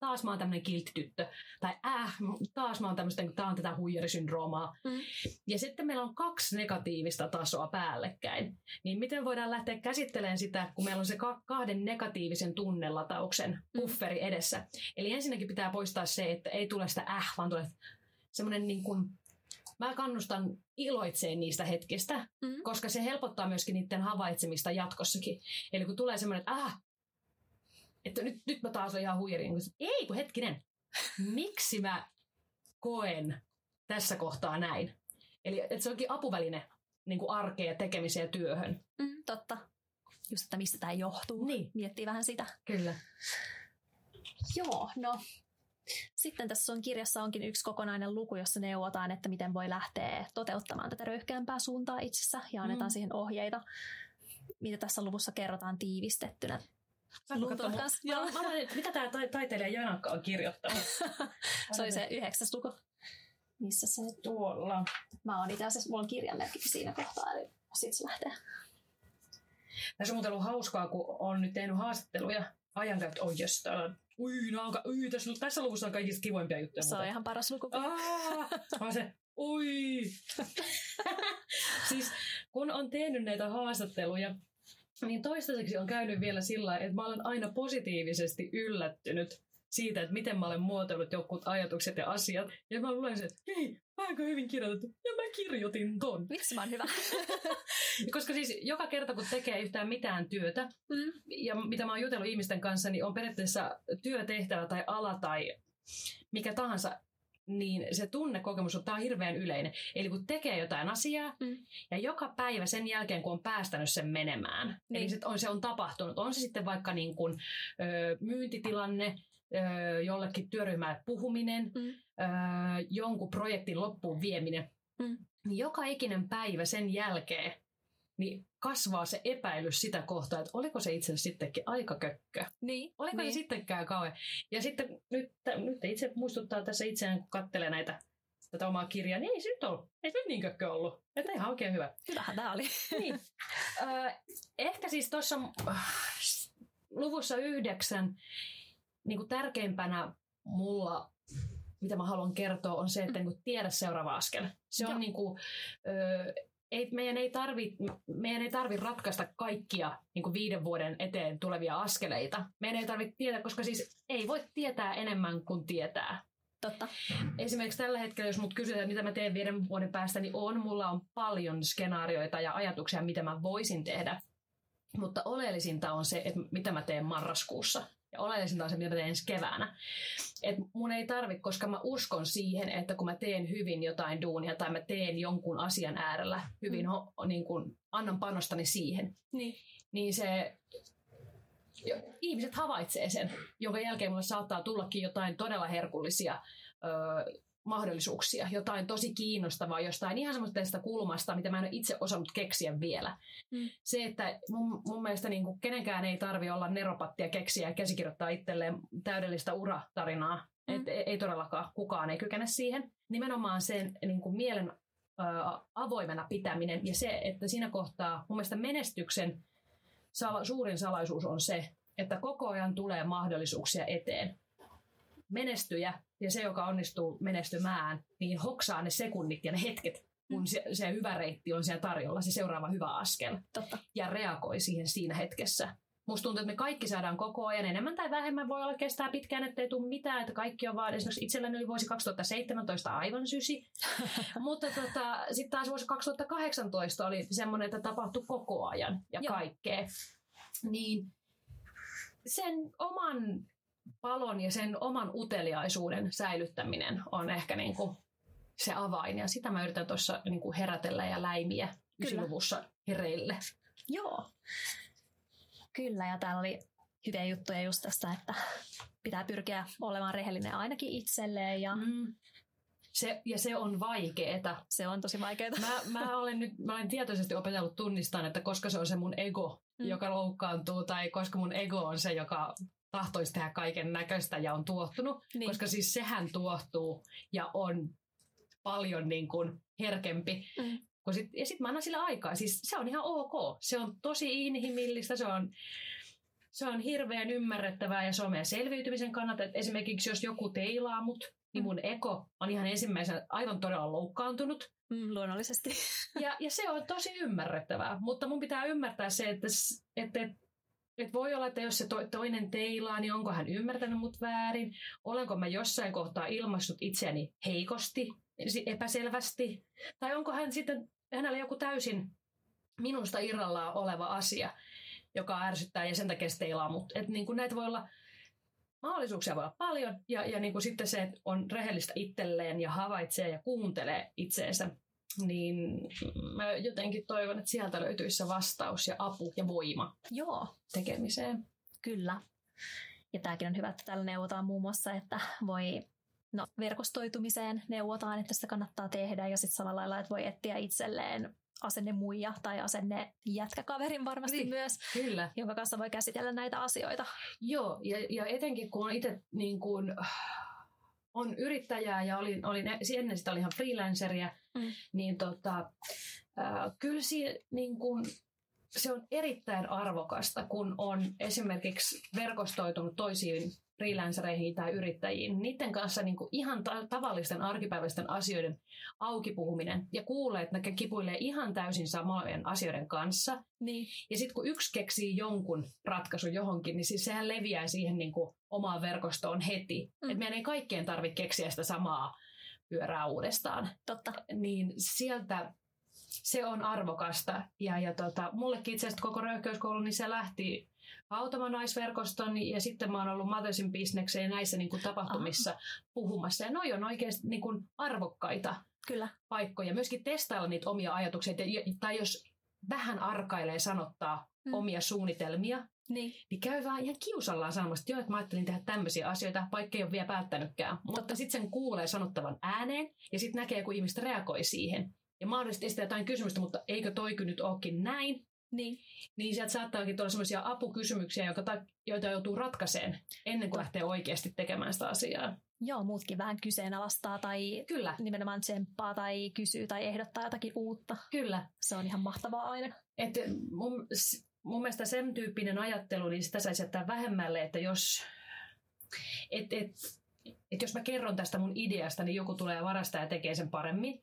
taas mä oon tämmönen kilttityttö. Tai äh, taas mä oon tämmöistä, tää on tätä huijarisyndroomaa. Mm. Ja sitten meillä on kaksi negatiivista tasoa päällekkäin. Niin miten voidaan lähteä käsittelemään sitä, kun meillä on se kahden negatiivisen tunnelatauksen bufferi mm. edessä. Eli ensinnäkin pitää poistaa se, että ei tule sitä äh, vaan tulee semmoinen niin kuin mä kannustan iloitseen niistä hetkistä, mm. koska se helpottaa myöskin niiden havaitsemista jatkossakin. Eli kun tulee semmoinen, että ah, että nyt, nyt mä taas olen ihan huijari. Niin ei kun hetkinen, miksi mä koen tässä kohtaa näin? Eli että se onkin apuväline niin kuin arkeen ja tekemiseen ja työhön. Mm, totta. Just, että mistä tämä johtuu. Niin. Miettii vähän sitä. Kyllä. Joo, no sitten tässä sun kirjassa onkin yksi kokonainen luku, jossa neuvotaan, että miten voi lähteä toteuttamaan tätä röyhkeämpää suuntaa itsessä ja annetaan mm. siihen ohjeita, mitä tässä luvussa kerrotaan tiivistettynä. Joo. Mä, mä, mitä tämä taiteilija Janakka on kirjoittanut? se oli se yhdeksäs luku. Missä se tuolla? Mä oon itse asiassa, mulla on kirjanmerkki siinä kohtaa, eli sitten se lähtee. Tässä on muuten ollut hauskaa, kun on nyt tehnyt haastatteluja ajankäyttö, oh jes, täällä ui, ui, tässä, tässä luvussa on kaikista kivoimpia juttuja. Se on ihan paras luku. Aa, se, ui. siis kun on tehnyt näitä haastatteluja, niin toistaiseksi on käynyt vielä sillä että mä olen aina positiivisesti yllättynyt siitä, että miten mä olen muotoillut jotkut ajatukset ja asiat. Ja mä luulen että hei, aika hyvin kirjoitettu. Ja mä kirjoitin ton. Miksi mä oon hyvä? Koska siis joka kerta, kun tekee yhtään mitään työtä, mm. ja mitä mä oon jutellut ihmisten kanssa, niin on periaatteessa työtehtävä tai ala tai mikä tahansa, niin se tunnekokemus on, tämä on hirveän yleinen. Eli kun tekee jotain asiaa, mm. ja joka päivä sen jälkeen, kun on päästänyt sen menemään, niin. eli se on, se on tapahtunut, on se sitten vaikka niin kuin, ö, myyntitilanne, jollekin työryhmälle puhuminen, mm. jonkun projektin loppuun vieminen, mm. niin joka ikinen päivä sen jälkeen niin kasvaa se epäilys sitä kohtaa, että oliko se itse sittenkin aika kökkö. Niin. Oliko niin. se sittenkään kauhean. Ja sitten nyt, nyt itse muistuttaa tässä itseään, kun katselee näitä tätä omaa kirjaa, niin ei se nyt ollut. Ei se nyt niin kökkö ollut. Että ihan oikein hyvä. Hyvähän tämä oli. niin. Ö, ehkä siis tuossa äh, luvussa yhdeksän niin kuin tärkeimpänä mulla mitä mä haluan kertoa, on se, että niin kuin tiedä seuraava askel. Se on niin kuin, ö, ei, meidän ei tarvi, meidän ei tarvi ratkaista kaikkia niin kuin viiden vuoden eteen tulevia askeleita. Meidän ei tarvitse tietää, koska siis ei voi tietää enemmän kuin tietää. Totta. Esimerkiksi tällä hetkellä, jos mut kysytään, mitä mä teen viiden vuoden päästä, niin on, mulla on paljon skenaarioita ja ajatuksia, mitä mä voisin tehdä. Mutta oleellisinta on se, että mitä mä teen marraskuussa. Ja oleellisinta on se, mitä mä teen ensi keväänä. Et mun ei tarvi, koska mä uskon siihen, että kun mä teen hyvin jotain duunia tai mä teen jonkun asian äärellä hyvin, mm. ho, niin kun annan panostani siihen, niin, niin se jo, ihmiset havaitsee sen, jonka jälkeen mulle saattaa tullakin jotain todella herkullisia ö, mahdollisuuksia, jotain tosi kiinnostavaa jostain ihan semmoista kulmasta, mitä mä en ole itse osannut keksiä vielä. Mm. Se, että mun, mun mielestä niin kuin kenenkään ei tarvi olla neropattia keksiä ja käsikirjoittaa itselleen täydellistä uratarinaa. Mm. Et, ei todellakaan, kukaan ei kykene siihen. Nimenomaan sen niin kuin mielen ö, avoimena pitäminen ja se, että siinä kohtaa mun mielestä menestyksen sala, suurin salaisuus on se, että koko ajan tulee mahdollisuuksia eteen menestyjä ja se, joka onnistuu menestymään, niin hoksaa ne sekunnit ja ne hetket, kun se, se hyvä reitti on siellä tarjolla, se seuraava hyvä askel. Totta. Ja reagoi siihen siinä hetkessä. Musta tuntuu, että me kaikki saadaan koko ajan enemmän tai vähemmän. Voi olla kestää pitkään, ettei tule mitään. Että kaikki on vaan, esimerkiksi itselläni oli vuosi 2017 aivan sysi. Mutta tota, sitten taas vuosi 2018 oli semmoinen, että tapahtui koko ajan ja Joo. kaikkea. Niin sen oman palon ja sen oman uteliaisuuden säilyttäminen on ehkä niin kuin se avain. Ja sitä mä yritän tuossa niin kuin herätellä ja läimiä ysiluvussa hereille. Joo. Kyllä, ja täällä oli hyviä juttuja just tästä, että pitää pyrkiä olemaan rehellinen ainakin itselleen. Ja... Mm. Se, ja se on vaikeeta. Se on tosi vaikeeta. Mä, mä, olen nyt, mä olen tietoisesti opetellut tunnistamaan, että koska se on se mun ego, mm. joka loukkaantuu, tai koska mun ego on se, joka tahtoisi tehdä kaiken näköistä ja on tuottunut, niin. koska siis sehän tuottuu ja on paljon niin kuin herkempi. Mm. sit, ja sitten mä annan sillä aikaa. Siis se on ihan ok. Se on tosi inhimillistä, se on, se on hirveän ymmärrettävää ja se on meidän selviytymisen kannalta. Et esimerkiksi jos joku teilaa mut, niin mm. mun eko on ihan ensimmäisenä aivan todella loukkaantunut. Mm, luonnollisesti. Ja, ja se on tosi ymmärrettävää, mutta mun pitää ymmärtää se, että, että et voi olla, että jos se to, toinen teilaa, niin onko hän ymmärtänyt mut väärin? Olenko mä jossain kohtaa ilmaissut itseäni heikosti, epäselvästi? Tai onko hän sitten, hänellä joku täysin minusta irrallaan oleva asia, joka ärsyttää ja sen takia se teilaa mut. Et niin kuin näitä voi olla, mahdollisuuksia voi olla paljon ja, ja niin kuin sitten se, että on rehellistä itselleen ja havaitsee ja kuuntelee itseensä niin mä jotenkin toivon, että sieltä löytyisi se vastaus ja apu ja voima Joo. tekemiseen. Kyllä. Ja tämäkin on hyvä, että täällä neuvotaan muun muassa, että voi No verkostoitumiseen neuvotaan, että sitä kannattaa tehdä ja sitten samalla lailla, että voi etsiä itselleen asenne muija tai asenne jätkäkaverin varmasti niin, myös, kyllä. jonka kanssa voi käsitellä näitä asioita. Joo, ja, ja etenkin kun on itse niin kuin, on yrittäjää ja olin, olin ennen sitä oli ihan freelanceria, mm. niin tota, äh, kyllä si, niin kuin, se on erittäin arvokasta, kun on esimerkiksi verkostoitunut toisiin freelancereihin tai yrittäjiin, niiden kanssa niin kuin ihan ta- tavallisten arkipäiväisten asioiden auki puhuminen ja kuulee, että ne kipuilee ihan täysin samojen asioiden kanssa. Niin. Ja sitten kun yksi keksii jonkun ratkaisun johonkin, niin siis sehän leviää siihen niin kuin omaan verkostoon heti. Mm. Että meidän ei kaikkien tarvitse keksiä sitä samaa pyörää uudestaan. Totta. Niin sieltä se on arvokasta. Ja, ja tota, mullekin itse asiassa koko röyhkeyskoulu, niin se lähti Automanaisverkoston ja sitten mä oon ollut Mothersin bisnekseen näissä niin kuin tapahtumissa Aha. puhumassa. Ja noi on oikeasti niin kuin arvokkaita Kyllä. paikkoja. Myöskin testailla niitä omia ajatuksia. Tai jos vähän arkailee sanottaa mm. omia suunnitelmia, niin. niin käy vaan ihan kiusallaan sanomassa, että joo, että mä ajattelin tehdä tämmöisiä asioita, vaikka ei ole vielä päättänytkään. Mutta sitten sen kuulee sanottavan ääneen ja sitten näkee, kun ihmiset reagoi siihen. Ja mahdollisesti esittää jotain kysymystä, mutta eikö toikin nyt olekin näin? Niin. Niin sieltä saattaakin tulla sellaisia apukysymyksiä, joita joutuu ratkaiseen ennen kuin lähtee oikeasti tekemään sitä asiaa. Joo, muutkin vähän kyseenalaistaa tai Kyllä. nimenomaan tsemppaa tai kysyy tai ehdottaa jotakin uutta. Kyllä. Se on ihan mahtavaa aina. Et mun, mun mielestä sen tyyppinen ajattelu, niin sitä saisi jättää vähemmälle, että jos, et, et, et jos mä kerron tästä mun ideasta, niin joku tulee varastaa ja tekee sen paremmin.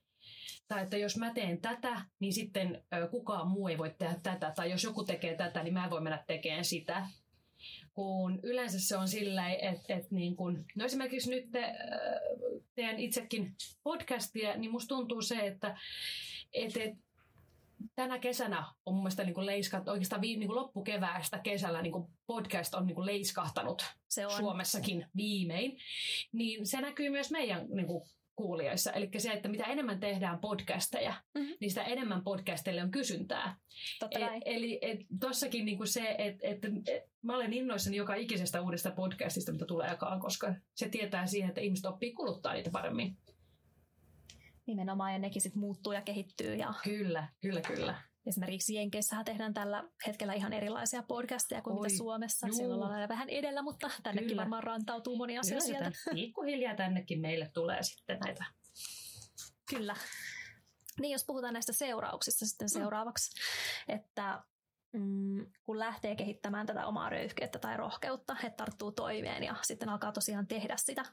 Tai että jos mä teen tätä, niin sitten kukaan muu ei voi tehdä tätä. Tai jos joku tekee tätä, niin mä en voi mennä tekemään sitä. Kun yleensä se on sillä että, että niin kun, no esimerkiksi nyt te, teen itsekin podcastia, niin musta tuntuu se, että, että, että tänä kesänä on mun mielestä niin leiskat, oikeastaan vi, niin loppukeväästä kesällä niin podcast on niin leiskahtanut se on. Suomessakin viimein. Niin se näkyy myös meidän niin kuulijoissa. Eli se, että mitä enemmän tehdään podcasteja, mm-hmm. niin sitä enemmän podcasteille on kysyntää. Totta e- eli tuossakin niinku se, että et, et, mä olen innoissani joka ikisestä uudesta podcastista, mitä tuleekaan, koska se tietää siihen, että ihmiset oppii kuluttaa niitä paremmin. Nimenomaan, ja nekin sitten muuttuu ja kehittyy. Ja... Kyllä, kyllä, kyllä. Esimerkiksi Jenkeissähän tehdään tällä hetkellä ihan erilaisia podcasteja kuin Oi, mitä Suomessa. Juu. Siellä ollaan vähän edellä, mutta tännekin Kyllä. varmaan rantautuu moni asia Kyllä, sieltä. Pikkuhiljaa tännekin meille tulee sitten näitä. Kyllä. Niin, jos puhutaan näistä seurauksista sitten mm. seuraavaksi, että mm, kun lähtee kehittämään tätä omaa röyhkeyttä tai rohkeutta, että tarttuu toimeen ja sitten alkaa tosiaan tehdä sitä,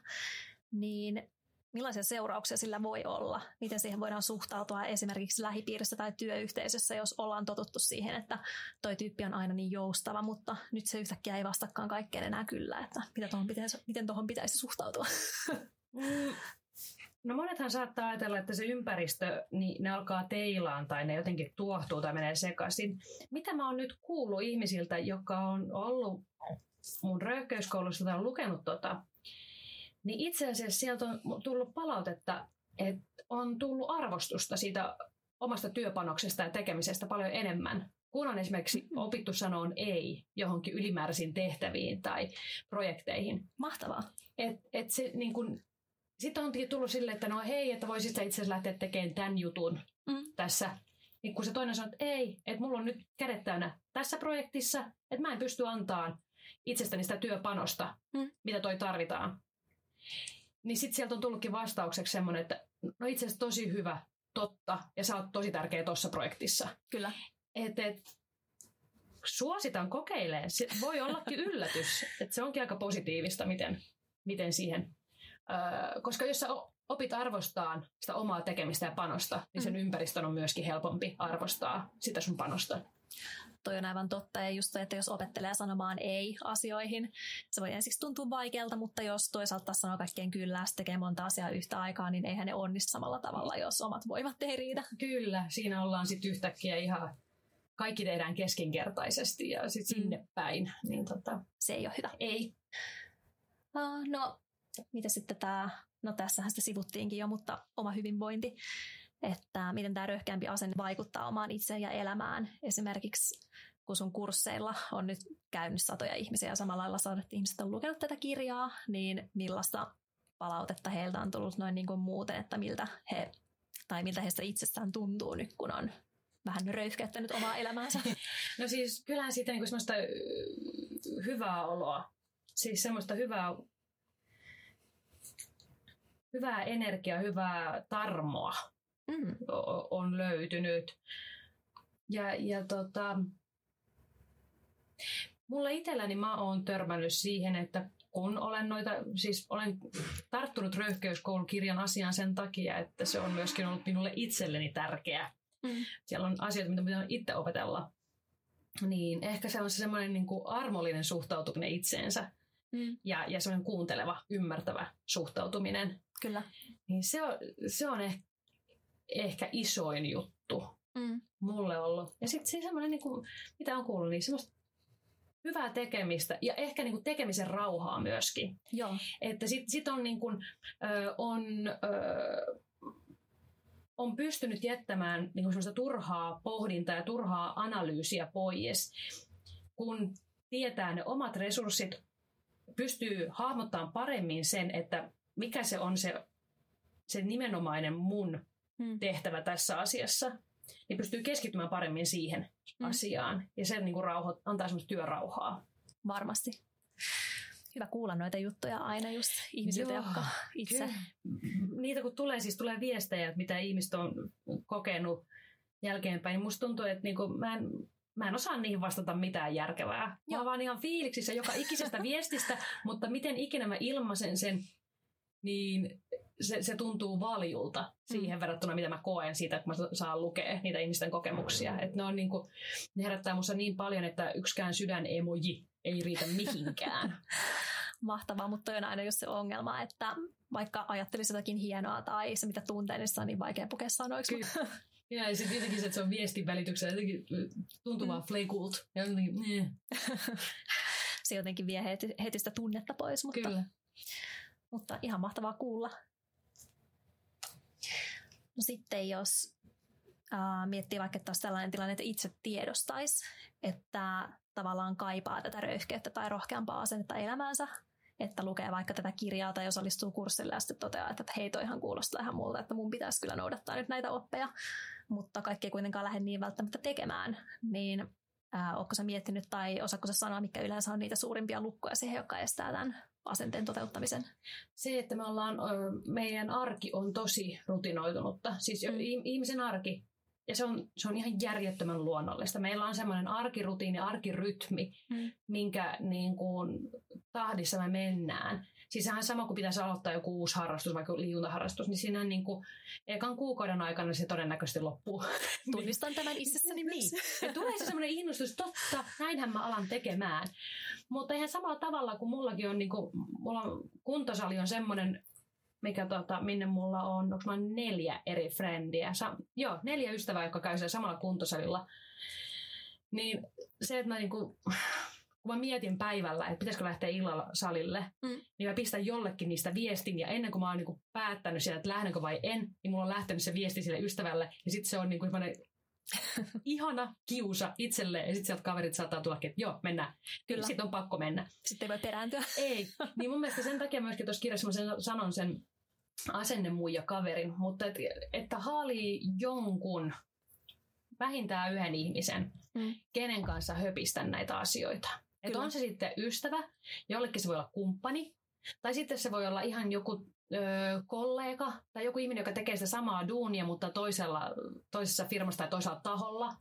niin millaisia seurauksia sillä voi olla? Miten siihen voidaan suhtautua esimerkiksi lähipiirissä tai työyhteisössä, jos ollaan totuttu siihen, että toi tyyppi on aina niin joustava, mutta nyt se yhtäkkiä ei vastakaan kaikkeen enää kyllä, että mitä tohon pitäisi, miten tuohon pitäisi suhtautua? Mm. No monethan saattaa ajatella, että se ympäristö, niin ne alkaa teilaan tai ne jotenkin tuohtuu tai menee sekaisin. Mitä mä oon nyt kuullut ihmisiltä, joka on ollut mun röyhkeyskoulussa tai on lukenut tota, niin itse asiassa sieltä on tullut palautetta, että on tullut arvostusta siitä omasta työpanoksesta ja tekemisestä paljon enemmän, kun on esimerkiksi mm-hmm. opittu sanoa ei johonkin ylimääräisiin tehtäviin tai projekteihin. Mahtavaa. Et, et se, niin kun, sitten on tullut silleen, että no hei, että voisit itse asiassa lähteä tekemään tämän jutun mm. tässä. Niin kun se toinen sanoo, että ei, että mulla on nyt kädet täynnä tässä projektissa, että mä en pysty antaa itsestäni sitä työpanosta, mm. mitä toi tarvitaan. Niin sitten sieltä on tullutkin vastaukseksi semmoinen, että no itse asiassa tosi hyvä, totta, ja sä oot tosi tärkeä tuossa projektissa. Kyllä. Et, et, suositan kokeilemaan. Se voi ollakin yllätys, että se onkin aika positiivista, miten, miten siihen. Öö, koska jos sä opit arvostaa sitä omaa tekemistä ja panosta, niin sen mm. ympäristön on myöskin helpompi arvostaa sitä sun panosta toi on aivan totta. Ja just se, että jos opettelee sanomaan ei asioihin, se voi ensiksi tuntua vaikealta, mutta jos toisaalta sanoo kaikkeen kyllä, tekee monta asiaa yhtä aikaa, niin eihän ne onnistu samalla tavalla, jos omat voivat ei riitä. Kyllä, siinä ollaan sitten yhtäkkiä ihan kaikki tehdään keskinkertaisesti ja sitten mm. sinne päin. Niin tota, se ei ole hyvä. Ei. Uh, no, mitä sitten tämä, no tässähän sitä sivuttiinkin jo, mutta oma hyvinvointi että miten tämä röhkeämpi asenne vaikuttaa omaan itseen ja elämään. Esimerkiksi kun sun kursseilla on nyt käynyt satoja ihmisiä ja samalla lailla sadat ihmiset on lukenut tätä kirjaa, niin millaista palautetta heiltä on tullut noin niin kuin muuten, että miltä he tai miltä heistä itsestään tuntuu nyt, kun on vähän röyhkeyttänyt omaa elämäänsä? No siis kyllähän siitä niin semmoista hyvää oloa, siis semmoista hyvää, hyvää energiaa, hyvää tarmoa mm. on löytynyt. Ja, ja tota, mulla itselläni mä oon törmännyt siihen, että kun olen noita, siis olen tarttunut röyhkeyskoulukirjan asiaan sen takia, että se on myöskin ollut minulle itselleni tärkeä. Mm. Siellä on asioita, mitä pitää itse opetella. Niin ehkä se on se semmoinen niin kuin armollinen suhtautuminen itseensä. Mm. Ja, ja semmoinen kuunteleva, ymmärtävä suhtautuminen. Kyllä. Niin se on, se on ehkä, ehkä isoin juttu mm. mulle ollut. Ja sitten se semmoinen, niin kuin, mitä on kuullut, niin semmoista hyvää tekemistä ja ehkä niin kuin tekemisen rauhaa myöskin. Joo. Että sitten sit on, niin kuin, ö, on, ö, on pystynyt jättämään niin kuin turhaa pohdintaa ja turhaa analyysiä pois, kun tietää ne omat resurssit, pystyy hahmottamaan paremmin sen, että mikä se on se, se nimenomainen mun hmm. tehtävä tässä asiassa niin pystyy keskittymään paremmin siihen mm. asiaan. Ja se niin kuin rauho, antaa semmoista työrauhaa. Varmasti. Hyvä kuulla noita juttuja aina just ihmisiltä, Joo, jotka itse... Kyllä. Niitä kun tulee, siis tulee viestejä, että mitä ihmiset on kokenut jälkeenpäin, niin musta tuntuu, että niin kuin mä en, mä en osaa niihin vastata mitään järkevää. Joo. Mä vaan ihan fiiliksissä joka ikisestä viestistä, mutta miten ikinä mä ilmaisen sen, niin se, se tuntuu valjulta siihen mm. verrattuna, mitä mä koen siitä, kun mä saan lukea niitä ihmisten kokemuksia. Et ne, on niinku, ne herättää musta niin paljon, että yksikään sydän emoji ei riitä mihinkään. Mahtavaa, mutta on aina just se ongelma, että vaikka ajattelisi jotakin hienoa tai se mitä tuntee, niin se on niin vaikea pukea sanoiksi. Kyllä. Ja, ja sitten jotenkin se, että se on viestin välityksellä jotenkin tuntuu mm. vaan flakult. Ja jotenkin, niin. se jotenkin vie heti, heti sitä tunnetta pois, mutta, Kyllä. mutta ihan mahtavaa kuulla. No sitten jos äh, miettii vaikka, että olisi tällainen tilanne, että itse tiedostaisi, että tavallaan kaipaa tätä röyhkeyttä tai rohkeampaa asennetta elämäänsä, että lukee vaikka tätä kirjaa tai osallistuu kurssille ja sitten toteaa, että hei toihan kuulostaa ihan multa, että mun pitäisi kyllä noudattaa nyt näitä oppeja, mutta kaikki ei kuitenkaan lähde niin välttämättä tekemään, niin äh, ootko sä miettinyt tai osaatko sä sanoa, mikä yleensä on niitä suurimpia lukkoja siihen, jotka estää tämän asenteen toteuttamisen? Se, että me ollaan, meidän arki on tosi rutinoitunutta. Siis mm. ihmisen arki, ja se on, se on ihan järjettömän luonnollista. Meillä on semmoinen arkirutiini, arkirytmi, mm. minkä niin kuin, tahdissa me mennään. Siis sehän sama kuin pitäisi aloittaa joku uusi harrastus, vaikka liikuntaharrastus, niin siinä niin kuin, ekan kuukauden aikana se todennäköisesti loppuu. Tunnistan tämän itsessäni myös. Niin. Ja tulee se semmoinen innostus, totta, näinhän mä alan tekemään. Mutta ihan samalla tavalla kuin mullakin on, niin kuin, mulla on, kuntosali on semmoinen, mikä tota, minne mulla on, onko mä neljä eri frendiä. Sa- joo, neljä ystävää, jotka käy samalla kuntosalilla. Niin se, että mä niinku, kun mä mietin päivällä, että pitäisikö lähteä illalla salille, mm. niin mä pistän jollekin niistä viestin, ja ennen kuin mä oon niin päättänyt sieltä, että lähdenkö vai en, niin mulla on lähtenyt se viesti sille ystävälle, ja sitten se on niin kuin ihana kiusa itselle, ja sitten sieltä kaverit saattaa tulla, että joo, mennään. Kyllä. Sitten on pakko mennä. Sitten ei voi perääntyä. Ei. Niin mun mielestä sen takia myöskin tuossa kirjassa mä sen, sanon sen asennemuija kaverin, mutta et, että haali jonkun, vähintään yhden ihmisen, mm. kenen kanssa höpistä näitä asioita. Että on se sitten ystävä, jollekin se voi olla kumppani, tai sitten se voi olla ihan joku ö, kollega tai joku ihminen, joka tekee sitä samaa duunia, mutta toisella, toisessa firmassa tai toisella taholla.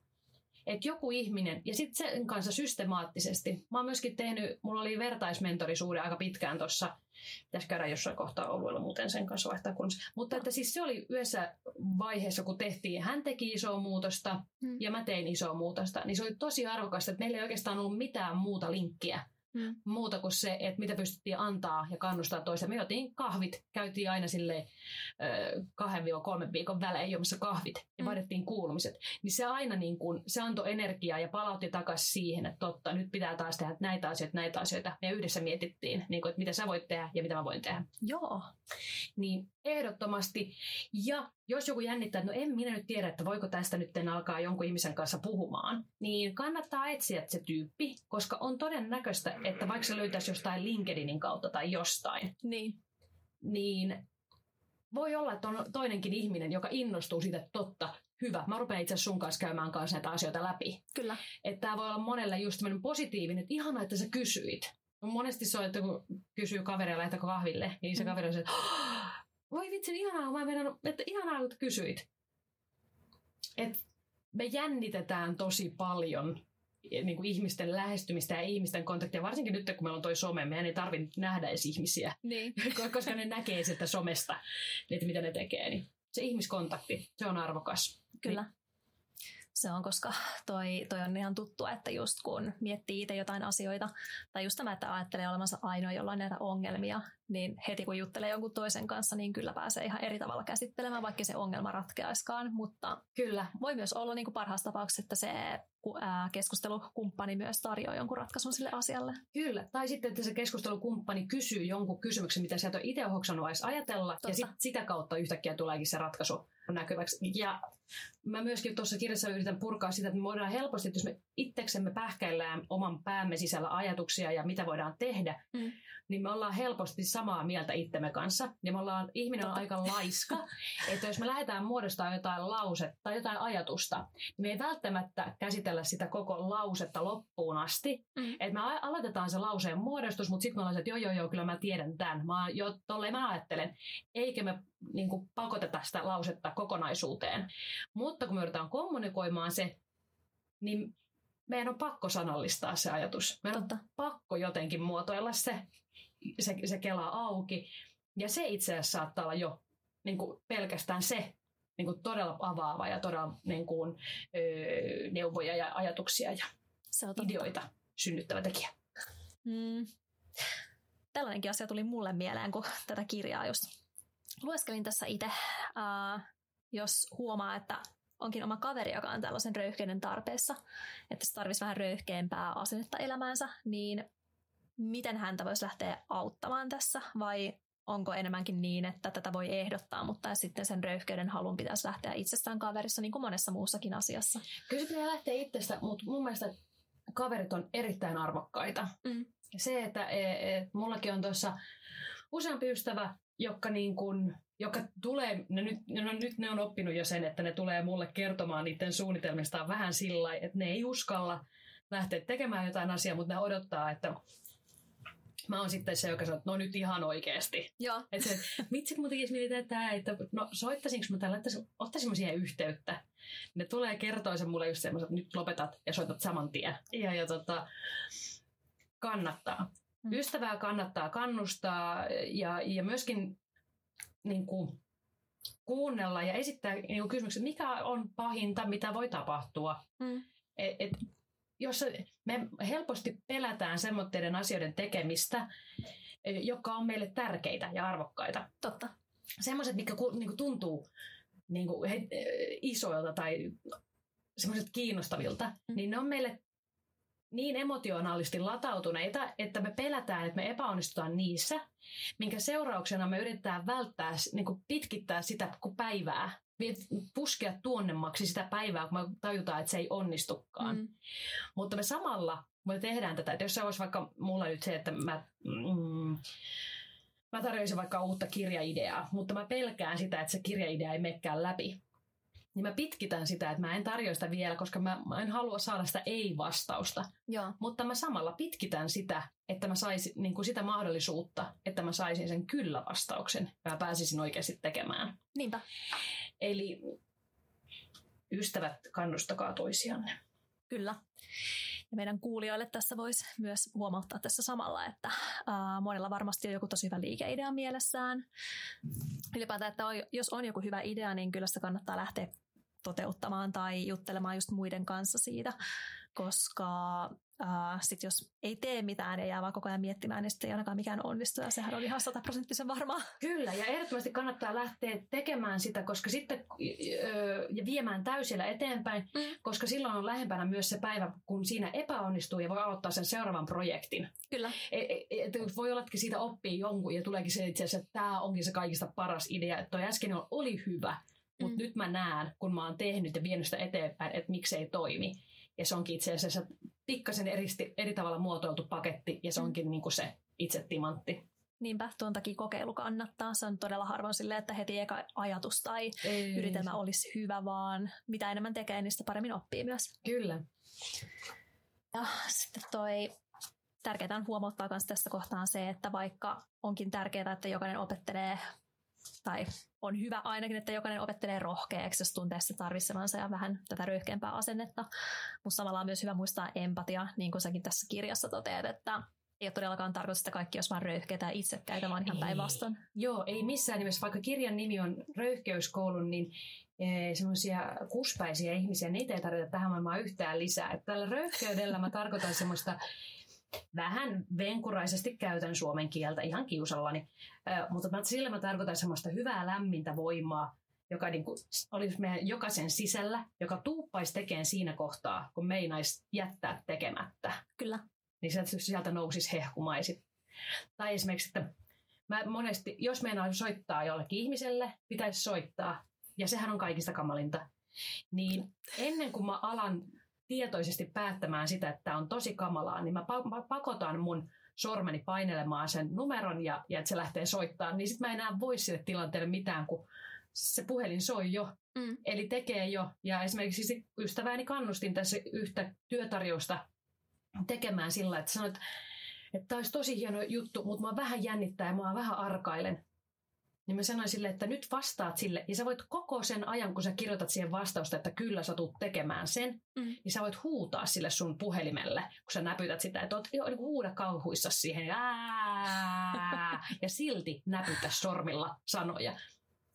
Että joku ihminen, ja sitten sen kanssa systemaattisesti. Mä oon myöskin tehnyt, mulla oli vertaismentorisuuden aika pitkään tuossa, pitäisi käydä jossain kohtaa oluilla muuten sen kanssa vaihtaa kun. Mutta että siis se oli yhdessä vaiheessa, kun tehtiin, hän teki isoa muutosta hmm. ja mä tein isoa muutosta, niin se oli tosi arvokasta, että meillä ei oikeastaan ollut mitään muuta linkkiä mm. muuta kuin se, että mitä pystyttiin antaa ja kannustaa toista. Me otin kahvit, käytiin aina sille kahden kolmen viikon välein juomassa kahvit ja mm. vaihdettiin kuulumiset. Niin se aina niin kuin, se antoi energiaa ja palautti takaisin siihen, että totta, nyt pitää taas tehdä näitä asioita, näitä asioita. Me yhdessä mietittiin, niin kuin, että mitä sä voit tehdä ja mitä mä voin tehdä. Joo. Niin ehdottomasti. Ja jos joku jännittää, että no en minä nyt tiedä, että voiko tästä nyt alkaa jonkun ihmisen kanssa puhumaan, niin kannattaa etsiä se tyyppi, koska on todennäköistä, että vaikka se löytäisi jostain LinkedInin kautta tai jostain, niin niin voi olla, että on toinenkin ihminen, joka innostuu siitä, että totta, hyvä, mä rupean itse sun kanssa käymään kanssa näitä asioita läpi. Kyllä. Että tämä voi olla monelle just tämmöinen positiivinen, että ihana, että sä kysyit. Monesti se on, että kun kysyy kaveria, lähtäkö kahville, niin se mm. kaveri on se, että voi vitsi, ihanaa, mä meidän, että ihanaa, että kysyit. Et me jännitetään tosi paljon niin kuin ihmisten lähestymistä ja ihmisten kontaktia, varsinkin nyt kun meillä on toi some, meidän ei tarvitse nähdä edes ihmisiä, niin. koska ne näkee sitä somesta, että mitä ne tekee. Niin se ihmiskontakti, se on arvokas. Kyllä. Niin se on, koska toi, toi on ihan tuttua, että just kun miettii itse jotain asioita, tai just tämä, että ajattelee olevansa ainoa, jolla on näitä ongelmia, niin heti kun juttelee jonkun toisen kanssa, niin kyllä pääsee ihan eri tavalla käsittelemään, vaikka se ongelma ratkeaiskaan. Mutta kyllä. voi myös olla niin kuin parhaassa tapauksessa, että se keskustelukumppani myös tarjoaa jonkun ratkaisun sille asialle. Kyllä, tai sitten, että se keskustelukumppani kysyy jonkun kysymyksen, mitä sieltä on itse hoksannut edes ajatella, Totta. ja sit, sitä kautta yhtäkkiä tuleekin se ratkaisu näkyväksi. Ja mä myöskin tuossa kirjassa yritän purkaa sitä, että me voidaan helposti, että jos me itseksemme pähkäillään oman päämme sisällä ajatuksia ja mitä voidaan tehdä, mm niin me ollaan helposti samaa mieltä itsemme kanssa. Ja me ollaan, ihminen on aika laiska, että jos me lähdetään muodostamaan jotain lausetta tai jotain ajatusta, niin me ei välttämättä käsitellä sitä koko lausetta loppuun asti. Mm. Että me aloitetaan se lauseen muodostus, mutta sitten me ollaan että joo, joo, joo, kyllä mä tiedän tämän. Mä, jo, tolleen mä ajattelen. Eikä me niin kuin, pakoteta sitä lausetta kokonaisuuteen. Mutta kun me yritetään kommunikoimaan se, niin meidän on pakko sanallistaa se ajatus. Meidän Totta. on pakko jotenkin muotoilla se se, se kela auki. Ja se itse asiassa saattaa olla jo niin kuin pelkästään se niin kuin todella avaava ja todella niin kuin, öö, neuvoja ja ajatuksia ja se on ideoita synnyttävä tekijä. Mm. Tällainenkin asia tuli mulle mieleen, kun tätä kirjaa just lueskelin tässä itse. Uh, jos huomaa, että onkin oma kaveri, joka on tällaisen röyhkeiden tarpeessa, että se tarvitsisi vähän röyhkeämpää asennetta elämäänsä, niin miten häntä voisi lähteä auttamaan tässä vai onko enemmänkin niin, että tätä voi ehdottaa, mutta sitten sen röyhkeyden halun pitäisi lähteä itsestään kaverissa niin kuin monessa muussakin asiassa. Kyllä se pitää lähteä itsestä, mutta mun mielestä kaverit on erittäin arvokkaita. Mm. Se, että e, e, mullakin on tuossa useampi ystävä, jotka, niin kun, joka tulee, ne nyt, no nyt ne on oppinut jo sen, että ne tulee mulle kertomaan niiden suunnitelmistaan vähän sillä että ne ei uskalla lähteä tekemään jotain asiaa, mutta ne odottaa, että mä oon sitten se, joka sanoo, että no nyt ihan oikeasti. Joo. Että se, vitsi kun tekisi mietitään tämä, että no soittaisinko mä tällä, että ottaisin mä siihen yhteyttä. Ne tulee kertoa sen mulle just semmoisen, että nyt lopetat ja soitat saman tien. Ja, ja tota, kannattaa. Hmm. Ystävää kannattaa kannustaa ja, ja myöskin niin kuin, kuunnella ja esittää niin kuin kysymykset, mikä on pahinta, mitä voi tapahtua. Hmm. Et, et, jos me helposti pelätään semmoitteiden asioiden tekemistä, e, jotka on meille tärkeitä ja arvokkaita. Totta. Semmoiset, mitkä niin tuntuu niin kuin he, e, isoilta tai semmoiset kiinnostavilta, mm. niin ne on meille niin emotionaalisesti latautuneita, että me pelätään, että me epäonnistutaan niissä, minkä seurauksena me yritetään välttää, niin kuin pitkittää sitä päivää puskea tuonnemmaksi sitä päivää, kun me tajutaan, että se ei onnistukaan. Mm. Mutta me samalla, me tehdään tätä, että jos se olisi vaikka mulla nyt se, että mä, mm, mä tarjoisin vaikka uutta kirjaideaa, mutta mä pelkään sitä, että se kirjaidea ei menekään läpi niin mä pitkitän sitä, että mä en tarjoa sitä vielä, koska mä, mä en halua saada sitä ei-vastausta. Joo. Mutta mä samalla pitkitän sitä, että mä saisin niin kuin sitä mahdollisuutta, että mä saisin sen kyllä-vastauksen ja mä pääsisin oikeasti tekemään. Niinpä. Eli ystävät, kannustakaa toisianne. Kyllä. Ja meidän kuulijoille tässä voisi myös huomauttaa tässä samalla, että ää, monella varmasti on joku tosi hyvä liikeidea mielessään. Ylipäätään, että jos on joku hyvä idea, niin kyllä sitä kannattaa lähteä toteuttamaan tai juttelemaan just muiden kanssa siitä, koska Uh, sit jos ei tee mitään ja jää vaan koko ajan miettimään, niin sitten ei ainakaan mikään onnistu ja sehän on ihan sataprosenttisen varmaa. Kyllä ja ehdottomasti kannattaa lähteä tekemään sitä, koska sitten öö, ja viemään täysillä eteenpäin, mm. koska silloin on lähempänä myös se päivä, kun siinä epäonnistuu ja voi aloittaa sen seuraavan projektin. Kyllä. Et, et, et voi olla, että siitä oppii jonkun ja tuleekin se itse asiassa, että tämä onkin se kaikista paras idea, että toi äsken oli hyvä, mutta mm. nyt mä näen, kun mä oon tehnyt ja vienyt sitä eteenpäin, että miksei toimi. Ja se onkin itse asiassa pikkasen eri, eri tavalla muotoiltu paketti ja se mm. onkin mm. niin kuin se itse timantti. Niinpä, tuon takia kokeilu kannattaa. Se on todella harvoin silleen, että heti eka ajatus tai Ei. yritelmä olisi hyvä, vaan mitä enemmän tekee, niin sitä paremmin oppii myös. Kyllä. Ja sitten toi tärkeää on huomauttaa myös tässä kohtaa se, että vaikka onkin tärkeää, että jokainen opettelee tai on hyvä ainakin, että jokainen opettelee rohkeaksi, jos tuntee se tarvitsevansa ja vähän tätä röyhkeämpää asennetta. Mutta samalla on myös hyvä muistaa empatia, niin kuin säkin tässä kirjassa toteat, että ei ole todellakaan tarkoitus, että kaikki olisi vain röyhkeitä ja itsekkäitä, vaan ihan päinvastoin. Joo, ei missään nimessä. Vaikka kirjan nimi on Röyhkeyskoulun, niin e, semmoisia kuspäisiä ihmisiä, niitä ei tarvita tähän maailmaan yhtään lisää. Et tällä röyhkeydellä mä tarkoitan semmoista vähän venkuraisesti käytän suomen kieltä ihan kiusallani, Ö, mutta sillä mä tarkoitan semmoista hyvää lämmintä voimaa, joka niin kuin olisi meidän jokaisen sisällä, joka tuuppaisi tekemään siinä kohtaa, kun meinaisi jättää tekemättä Kyllä. niin sieltä, sieltä nousisi hehkumaisit. Tai esimerkiksi, että mä monesti, jos meinaa soittaa jollekin ihmiselle, pitäisi soittaa, ja sehän on kaikista kamalinta, niin ennen kuin mä alan tietoisesti päättämään sitä, että tämä on tosi kamalaa, niin mä pa- mä pakotan mun sormeni painelemaan sen numeron ja, ja että se lähtee soittaa, niin sitten mä enää voi sille tilanteelle mitään, kun se puhelin soi jo, Mm. eli tekee jo. Ja esimerkiksi ystävääni kannustin tässä yhtä työtarjousta tekemään sillä, että sanoit, että tämä olisi tosi hieno juttu, mutta mä vähän jännittää ja mä vähän arkailen. Niin mä sanoin sille, että nyt vastaat sille, ja sä voit koko sen ajan, kun sä kirjoitat siihen vastausta, että kyllä sä tulet tekemään sen, Mm. niin sä voit huutaa sille sun puhelimelle, kun sä näpytät sitä, että oot, joo, niin huuda kauhuissa siihen, ja, ää, ja silti näpytä sormilla sanoja.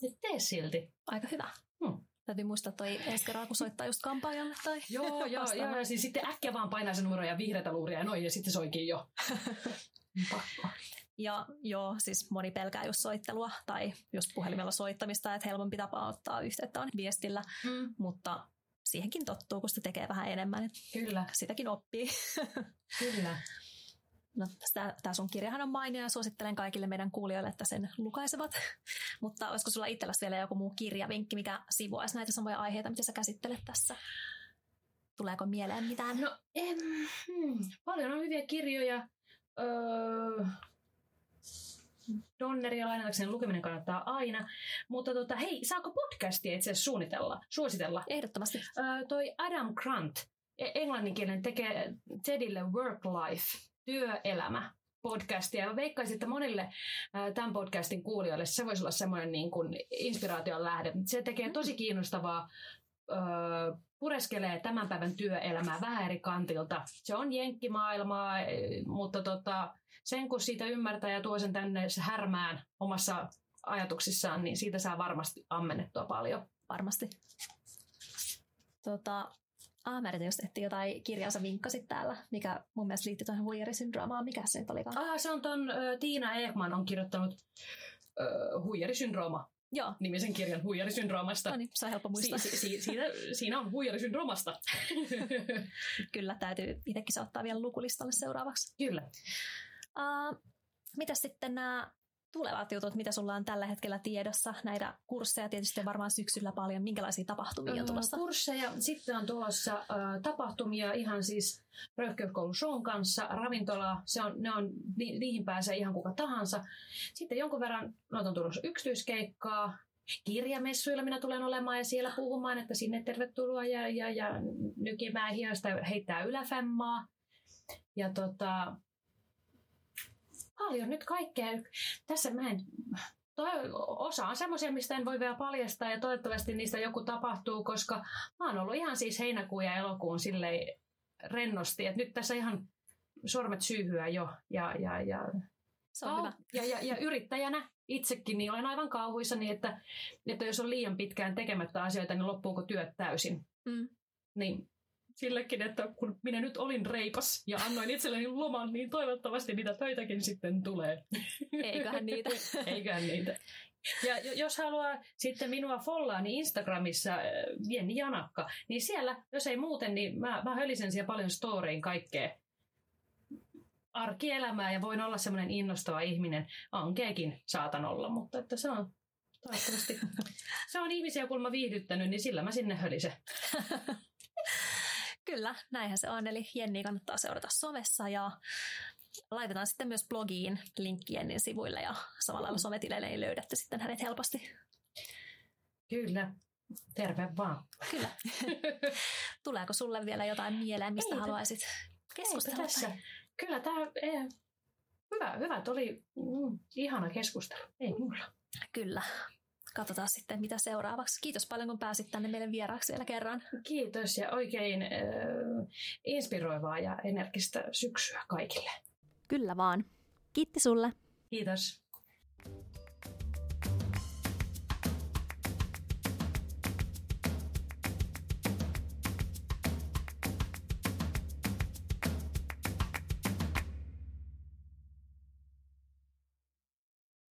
Ja tee silti. Aika hyvä. Hmm. Täytyy muistaa toi ensi kerralla, kun soittaa just kampaajalle tai Joo, joo, joo. Ja siis sitten äkkiä vaan painaa sen numero ja vihreätä luuria ja noin, ja sitten soikin jo. Pakko. Ja joo, siis moni pelkää just soittelua tai just puhelimella soittamista, että helpompi tapa ottaa yhteyttä on viestillä, Mm, mutta siihenkin tottuu, kun sitä tekee vähän enemmän. kyllä, Sitäkin oppii. kyllä. No, tämä sun kirjahan on mainio ja suosittelen kaikille meidän kuulijoille, että sen lukaisevat. Mutta olisiko sulla itselläsi vielä joku muu kirjavinkki, mikä sivuaisi näitä samoja aiheita, mitä sä käsittelet tässä? Tuleeko mieleen mitään? No, em, hmm, paljon on hyviä kirjoja. Öö, Donneria lainatakseni lukeminen kannattaa aina. Mutta tota, hei, saako podcastia itse asiassa suunnitella, suositella? Ehdottomasti. Öö, toi Adam Grant, e- englanninkielinen, tekee Tedille Work Life, työelämä podcastia. Mä veikkaisin, että monille tämän podcastin kuulijoille se voisi olla semmoinen niin kuin inspiraation lähde. Se tekee tosi kiinnostavaa, öö, pureskelee tämän päivän työelämää vähän eri kantilta. Se on jenkkimaailmaa, e, mutta tota, sen kun siitä ymmärtää ja tuo sen tänne härmään omassa ajatuksissaan, niin siitä saa varmasti ammennettua paljon. Varmasti. Tota, ah, mä yritin just etsiä jotain kirjaa, sä vinkkasit täällä, mikä mun mielestä liittyy tuohon huijarisyndroomaan. Mikä se nyt olikaan? Ah, se on ton ö, Tiina Ekman on kirjoittanut ö, huijarisyndrooma Joo, nimisen kirjan huijarisyndroomasta. no niin, se on helppo muistaa. Si- si- siinä, siinä on huijarisyndroomasta. Kyllä, täytyy itsekin se ottaa vielä lukulistalle seuraavaksi. Kyllä. Uh, mitä sitten nämä tulevat jutut, mitä sulla on tällä hetkellä tiedossa? Näitä kursseja tietysti on varmaan syksyllä paljon. Minkälaisia tapahtumia on tulossa? Ö, Kursseja, sitten on tulossa ö, tapahtumia ihan siis Röyhkeyskoulun shown kanssa, ravintola, se on, ne on, ni, niihin pääsee ihan kuka tahansa. Sitten jonkun verran noita on tulossa yksityiskeikkaa, kirjamessuilla minä tulen olemaan ja siellä puhumaan, että sinne tervetuloa ja, ja, ja nykimään hiestä heittää yläfemmaa. Ja tota, paljon nyt kaikkea. Tässä mä en, toi, osa on semmoisia, mistä en voi vielä paljastaa ja toivottavasti niistä joku tapahtuu, koska mä oon ollut ihan siis heinäkuun ja elokuun silleen rennosti, että nyt tässä ihan sormet syyhyä jo ja, ja, ja, Se on hyvä. ja, ja, ja yrittäjänä itsekin niin olen aivan kauhuissani, että, että jos on liian pitkään tekemättä asioita, niin loppuuko työt täysin. Mm. Niin sillekin, että kun minä nyt olin reipas ja annoin itselleni loman, niin toivottavasti niitä töitäkin sitten tulee. Eiköhän niitä. Eiköhän niitä. Ja jo- jos haluaa sitten minua follaa, niin Instagramissa äh, Jenni Janakka, niin siellä, jos ei muuten, niin mä, mä hölisen siellä paljon storyin kaikkea arkielämää ja voin olla semmoinen innostava ihminen. Ankeekin saatan olla, mutta että se on toivottavasti. Se on ihmisiä, kun mä viihdyttänyt, niin sillä mä sinne hölisen. Kyllä, näinhän se on. Eli Jenni kannattaa seurata somessa ja laitetaan sitten myös blogiin linkkiä niin sivuille ja samalla lailla sometileille niin löydätte sitten hänet helposti. Kyllä. Terve vaan. Kyllä. Tuleeko sulle vielä jotain mieleen, mistä Ei, haluaisit keskustella? Tässä. Kyllä tämä eh, hyvä, hyvä. Oli mm, ihana keskustelu. Ei mulla. Kyllä. Katsotaan sitten, mitä seuraavaksi. Kiitos paljon, kun pääsit tänne meille vieraaksi vielä kerran. Kiitos ja oikein äh, inspiroivaa ja energistä syksyä kaikille. Kyllä vaan. Kiitti sulle. Kiitos.